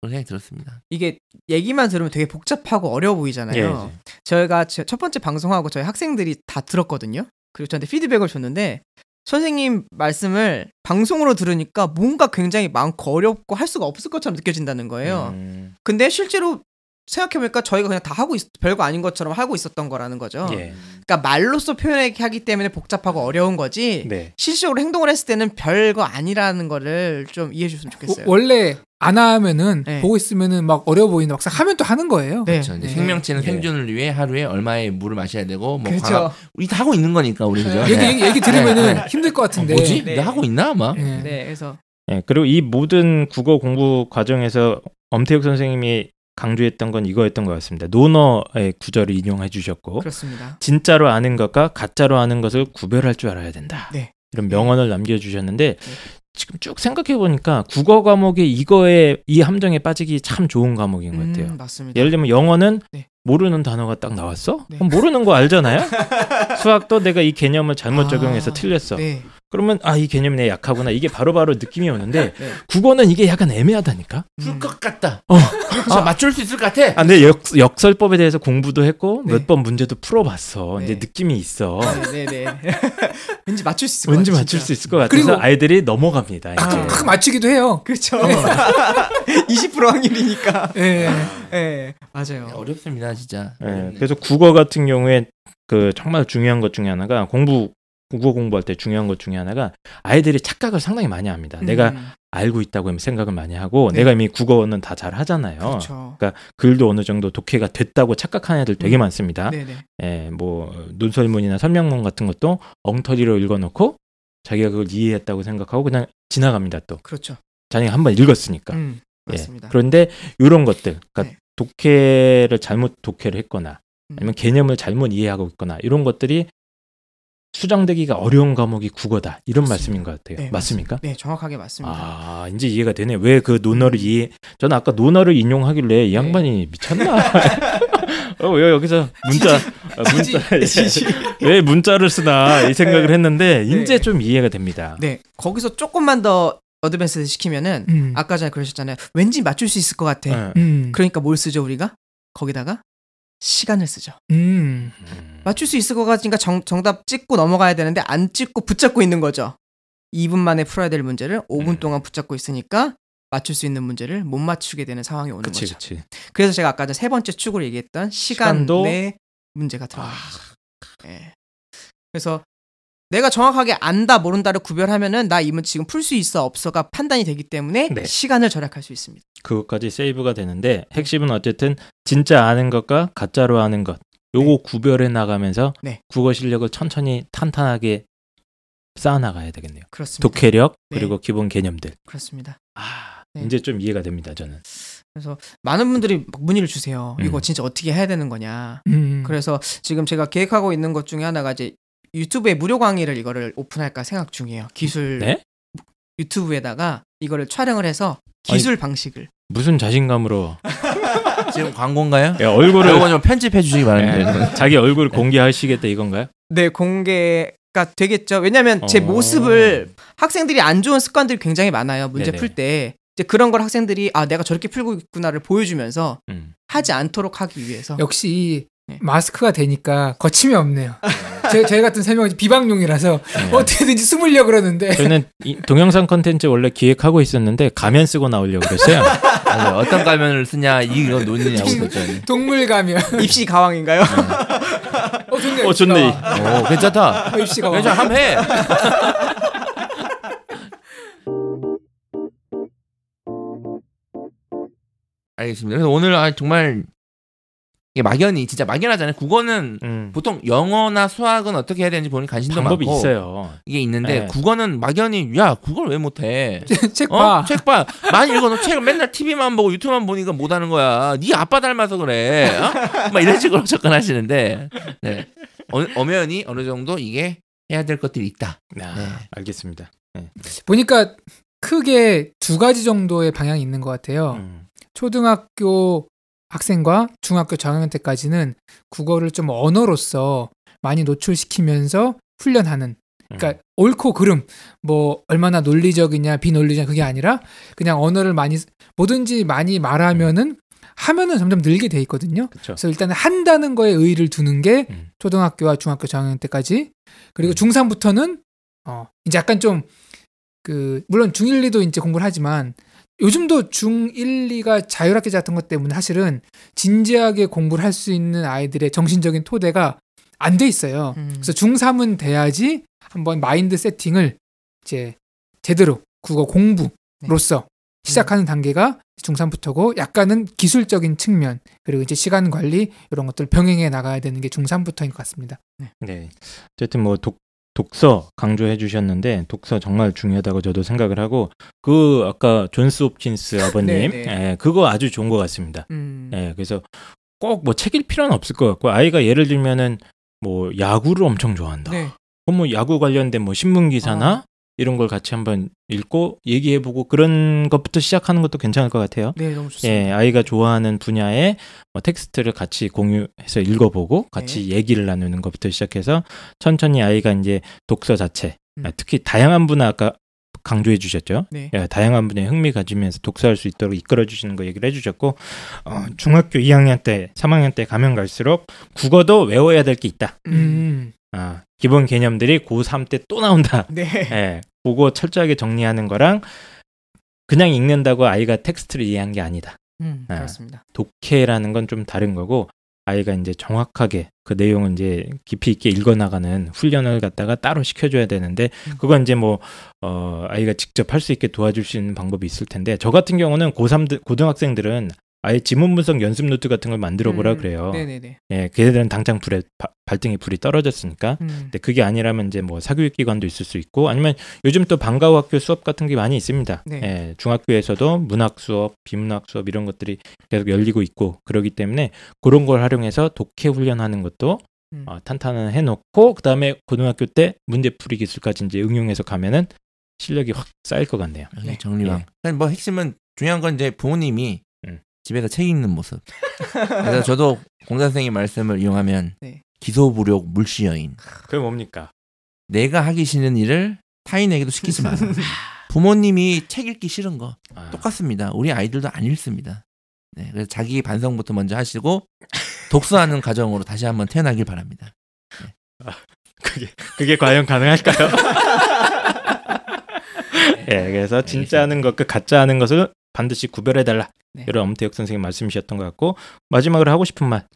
그런 생각이 들었습니다. 이게 얘기만 들으면 되게 복잡하고 어려워 보이잖아요. 예, 저희가 제- 첫 번째 방송하고 저희 학생들이 다 들었거든요. 그리고 저한테 피드백을 줬는데 선생님 말씀을 방송으로 들으니까 뭔가 굉장히 많고 어렵고 할 수가 없을 것처럼 느껴진다는 거예요. 음, 근데 실제로 생각해보니까 저희가 그냥 다 하고 있, 별거 아닌 것처럼 하고 있었던 거라는 거죠. 예, 그러니까 말로써 표현하기 때문에 복잡하고 어려운 거지. 네. 실질적으로 행동을 했을 때는 별거 아니라는 거를 좀 이해해 주셨으면 좋겠어요. 어, 원래 안 하면은 네. 보고 있으면은 막 어려워 보이는데 막상 하면 또 하는 거예요. 네. 그렇죠. 네. 생명체는 예. 생존을 위해 하루에 얼마의 물을 마셔야 되고 뭐 그렇죠. 과학- 우리 다 하고 있는 거니까 우리 그죠? 얘기, 네. 얘기, 얘기 들으면은 네. 힘들 것 어, 같은데. 뭐지? 네. 내가 하고 있나 막. 예. 네, 그래서 예, 그리고 이 모든 국어 공부 과정에서 엄태욱 선생님이 강조했던 건 이거였던 것 같습니다. 논어의 구절을 인용해 주셨고 그렇습니다. 진짜로 아는 것과 가짜로 아는 것을 구별할 줄 알아야 된다. 네. 이런 명언을 남겨 주셨는데 지금 쭉 생각해 보니까 국어 과목이 이거에 이 함정에 빠지기 참 좋은 과목인 것 같아요. 음, 맞습니다. 예를 들면 영어는 네. 모르는 단어가 딱 나왔어? 네. 그럼 모르는 거 알잖아요. 수학도 내가 이 개념을 잘못 아, 적용해서 틀렸어. 네. 그러면 아 이 개념이 내 약하구나 이게 바로 바로 느낌이 오는데 네. 국어는 이게 약간 애매하다니까. 음. 풀것 같다. 어. 아, 맞출 수 있을 것 같아. 아, 근데 역, 역설법에 대해서 공부도 했고 네. 몇번 문제도 풀어봤어. 네. 이제 느낌이 있어. 네, 네, 네. 왠지 맞출 수 있을 것 왠지 같아요, 맞출 진짜. 수 있을 것 같아서 그리고- 아이들이 넘어갑니다. 가끔, 이제. 가끔 맞추기도 해요. 그렇죠. 20% 확률이니까. 예. 네, 맞아요. 어렵습니다, 진짜. 예, 그래서 국어 같은 경우에 그 정말 중요한 것 중에 하나가 공부 국어 공부할 때 중요한 것 중에 하나가 아이들이 착각을 상당히 많이 합니다. 내가 음, 알고 있다고 생각을 많이 하고 네. 내가 이미 국어는 다 잘 하잖아요. 그렇죠. 글도 어느 정도 독해가 됐다고 착각하는 애들 되게 음. 많습니다. 네, 네. 예, 뭐 논설문이나 설명문 같은 것도 엉터리로 읽어놓고 자기가 그걸 이해했다고 생각하고 그냥 지나갑니다. 또 그렇죠. 자기가 한 번 읽었으니까. 음, 예. 맞습니다. 그런데 이런 것들, 그러니까 네. 독해를 잘못 독해를 했거나 음. 아니면 개념을 잘못 이해하고 있거나 이런 것들이 수정되기가 어려운 과목이 국어다 이런 그렇습니다. 말씀인 것 같아요. 네, 맞습니까? 네, 정확하게 맞습니다. 아 이제 이해가 되네. 왜 그 논어를 이해? 저는 아까 논어를 인용하길래 이 네. 양반이 미쳤나? 어, 왜 여기서 문자 아, 문자 지지. 왜 문자를 쓰나 이 생각을 했는데 네. 이제 좀 이해가 됩니다. 네, 거기서 조금만 더 어드밴스 시키면은 음. 아까 전에 그러셨잖아요. 왠지 맞출 수 있을 것 같아. 예. 음. 그러니까 뭘 쓰죠 우리가? 거기다가 시간을 쓰죠. 음. 음. 맞출 수 있을 것 같으니까 정, 정답 찍고 넘어가야 되는데 안 찍고 붙잡고 있는 거죠. 2분 만에 풀어야 될 문제를 5분 음. 동안 붙잡고 있으니까 맞출 수 있는 문제를 못 맞추게 되는 상황이 오는 그치 거죠. 그치. 그래서 제가 아까 전 세 번째 축으로 얘기했던 시간 시간도- 내 문제가 들어가는 거죠. 예. 그래서 내가 정확하게 안다 모른다를 구별하면은 나 이문 지금 풀 수 있어 없어가 판단이 되기 때문에 네. 시간을 절약할 수 있습니다. 그것까지 세이브가 되는데 핵심은 어쨌든 진짜 아는 것과 가짜로 아는 것 요거 구별해 나가면서 네. 국어 실력을 천천히 탄탄하게 쌓아 나가야 되겠네요. 그렇습니다. 독해력 네. 그리고 기본 개념들. 그렇습니다. 아 네. 이제 좀 이해가 됩니다. 저는. 그래서 많은 분들이 막 문의를 주세요. 이거 음. 진짜 어떻게 해야 되는 거냐. 음. 그래서 지금 제가 계획하고 있는 것 중에 하나가 이제 유튜브에 무료 강의를 이거를 오픈할까 생각 중이에요. 기술 네? 유튜브에다가 이거를 촬영을 해서 기술 방식을 무슨 자신감으로 지금 광고인가요? 야, 얼굴을 이거 좀 편집해 주시기 바랍니다. 네, 자기 얼굴 공개하시겠다 이건가요? 네 공개가 되겠죠. 왜냐하면 제 어. 모습을 학생들이 안 좋은 습관들이 굉장히 많아요. 문제 네네. 풀 때 이제 그런 걸 학생들이 아 내가 저렇게 풀고 있구나를 보여주면서 음. 하지 않도록 하기 위해서 역시 네. 마스크가 되니까 거침이 없네요. 제, 저희 같은 세 명은 비방용이라서 네. 어떻게든지 숨으려고 그러는데. 저희는 동영상 컨텐츠 원래 기획하고 있었는데 가면 쓰고 나오려고 그랬어요. 맞아요. 어떤 가면을 쓰냐 이거 논의냐고 그랬더니 동물 가면. 입시 가왕인가요? 네. 어 좋네. 어 좋네. 오, 괜찮다. 어, 입시 가왕. 괜찮아. 함 해. 알겠습니다. 그래서 오늘 아, 정말 이게 막연히 진짜 막연하잖아요. 국어는 음. 보통 영어나 수학은 어떻게 해야 되는지 본인 관심도 방법이 많고 있어요. 이게 있는데 네. 국어는 막연히 야 그걸 왜 못해? 책 어? 봐. 책 봐. 많이 읽어놓 책을 맨날 TV만 보고 유튜브만 보니까 못하는 거야. 네 아빠 닮아서 그래. 어? 막 이런 식으로 접근하시는데 네. 어, 엄연히 어느 정도 이게 해야 될 것들이 있다. 아, 네. 알겠습니다. 보니까 크게 두 가지 정도의 방향이 있는 것 같아요. 음. 초등학교 학생과 중학교 저학년 때까지는 국어를 좀 언어로서 많이 노출시키면서 훈련하는 그러니까 옳고 그름 뭐 얼마나 논리적이냐 비논리냐 그게 아니라 그냥 언어를 많이 뭐든지 많이 말하면은 하면은 점점 늘게 돼 있거든요. 그렇죠. 그래서 일단 한다는 거에 의의를 두는 게 음. 초등학교와 중학교 저학년 때까지 그리고 음. 중3부터는 어 이제 약간 좀 그 물론 중1, 2도 이제 공부를 하지만 요즘도 중1, 2가 자율학기 같은 것 때문에 사실은 진지하게 공부를 할 수 있는 아이들의 정신적인 토대가 안 돼 있어요. 음. 그래서 중3은 돼야지 한번 마인드 세팅을 이제 제대로 국어 공부로서 시작하는 단계가 중3부터고 약간은 기술적인 측면 그리고 이제 시간 관리 이런 것들 병행해 나가야 되는 게 중3부터인 것 같습니다. 네. 어쨌든 뭐 독, 독서 강조해 주셨는데 독서 정말 중요하다고 저도 생각을 하고 그 아까 존스 홉킨스 아버님 네, 네. 예, 그거 아주 좋은 것 같습니다. 음. 예, 그래서 꼭 뭐 책일 필요는 없을 것 같고 아이가 예를 들면은 뭐 야구를 엄청 좋아한다. 네. 그럼 뭐 야구 관련된 뭐 신문 기사나 아. 이런 걸 같이 한번 읽고 얘기해보고 그런 것부터 시작하는 것도 괜찮을 것 같아요. 네, 너무 좋습니다. 예, 아이가 좋아하는 분야의 뭐 텍스트를 같이 공유해서 읽어보고 같이 네. 얘기를 나누는 것부터 시작해서 천천히 아이가 이제 독서 자체, 음. 아, 특히 다양한 분야 아까 강조해 주셨죠. 네. 예, 다양한 분야에 흥미 가지면서 독서할 수 있도록 이끌어 주시는 거 얘기를 해 주셨고 어, 중학교 2학년 때, 3학년 때 가면 갈수록 국어도 외워야 될 게 있다. 음. 아, 기본 개념들이 고3 때 또 나온다. 네. 예, 그거 철저하게 정리하는 거랑 그냥 읽는다고 아이가 텍스트를 이해한 게 아니다. 음, 아. 그렇습니다. 독해라는 건 좀 다른 거고 아이가 이제 정확하게 그 내용을 이제 깊이 있게 읽어나가는 훈련을 갖다가 따로 시켜줘야 되는데 음. 그건 이제 뭐 어, 아이가 직접 할 수 있게 도와줄 수 있는 방법이 있을 텐데 저 같은 경우는 고3들 고등학생들은 아예 지문 분석 연습 노트 같은 걸 만들어 보라 음, 그래요. 네네네. 예, 걔네들은 당장 불에 바- 발등에 불이 떨어졌으니까 음. 근데 그게 아니라면 이제 뭐 사교육 기관도 있을 수 있고 아니면 요즘 또 방과후 학교 수업 같은 게 많이 있습니다. 네. 예, 중학교에서도 문학 수업, 비문학 수업 이런 것들이 계속 열리고 있고 그러기 때문에 그런 걸 활용해서 독해 훈련하는 것도 음. 어, 탄탄한 해놓고 그 다음에 고등학교 때 문제풀이 기술까지 이제 응용해서 가면은 실력이 확 쌓일 것 같네요. 네. 정리왕. 그러니까 뭐 핵심은 중요한 건 이제 부모님이 음. 집에서 책 읽는 모습. 그래서 저도 공자 선생님 말씀을 이용하면 네. 기소부력 물시여인. 그게 뭡니까? 내가 하기 싫은 일을 타인에게도 시키지 마라. 부모님이 책 읽기 싫은 거 아, 똑같습니다. 우리 아이들도 안 읽습니다. 네, 그래서 자기 반성부터 먼저 하시고 독서하는 과정으로 다시 한번 태어나길 바랍니다. 그게 그게 과연 가능할까요? 예, 그래서 진짜 하는 것과 가짜 하는 것을 반드시 구별해 달라. 네. 이런 엄태혁 선생님 말씀이셨던 것 같고 마지막으로 하고 싶은 말.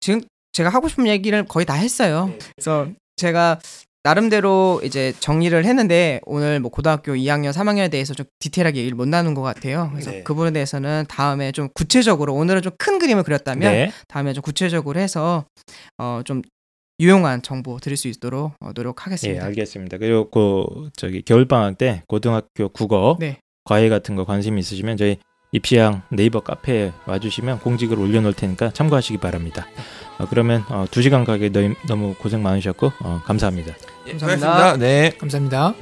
지금 제가 하고 싶은 얘기를 거의 다 했어요. 그래서 제가 나름대로 이제 정리를 했는데 오늘 뭐 고등학교 2학년, 3학년에 대해서 좀 디테일하게 얘기를 못 나눈 것 같아요. 그래서 네. 그 부분에 대해서는 다음에 좀 구체적으로 오늘은 좀 큰 그림을 그렸다면 네. 다음에 좀 구체적으로 해서 어좀 유용한 정보 드릴 수 있도록 어, 예, 노력하겠습니다. 알겠습니다. 그리고 그 저기 겨울 방학 때 고등학교 국어 네. 과외 같은 거 관심 있으시면 저희 입시양 네이버 카페에 와주시면 공지글 올려놓을 테니까 참고하시기 바랍니다. 어, 그러면 어, 두 시간 가게 너무 고생 많으셨고 어, 감사합니다. 예, 감사합니다. 수고하셨습니다. 네. 감사합니다.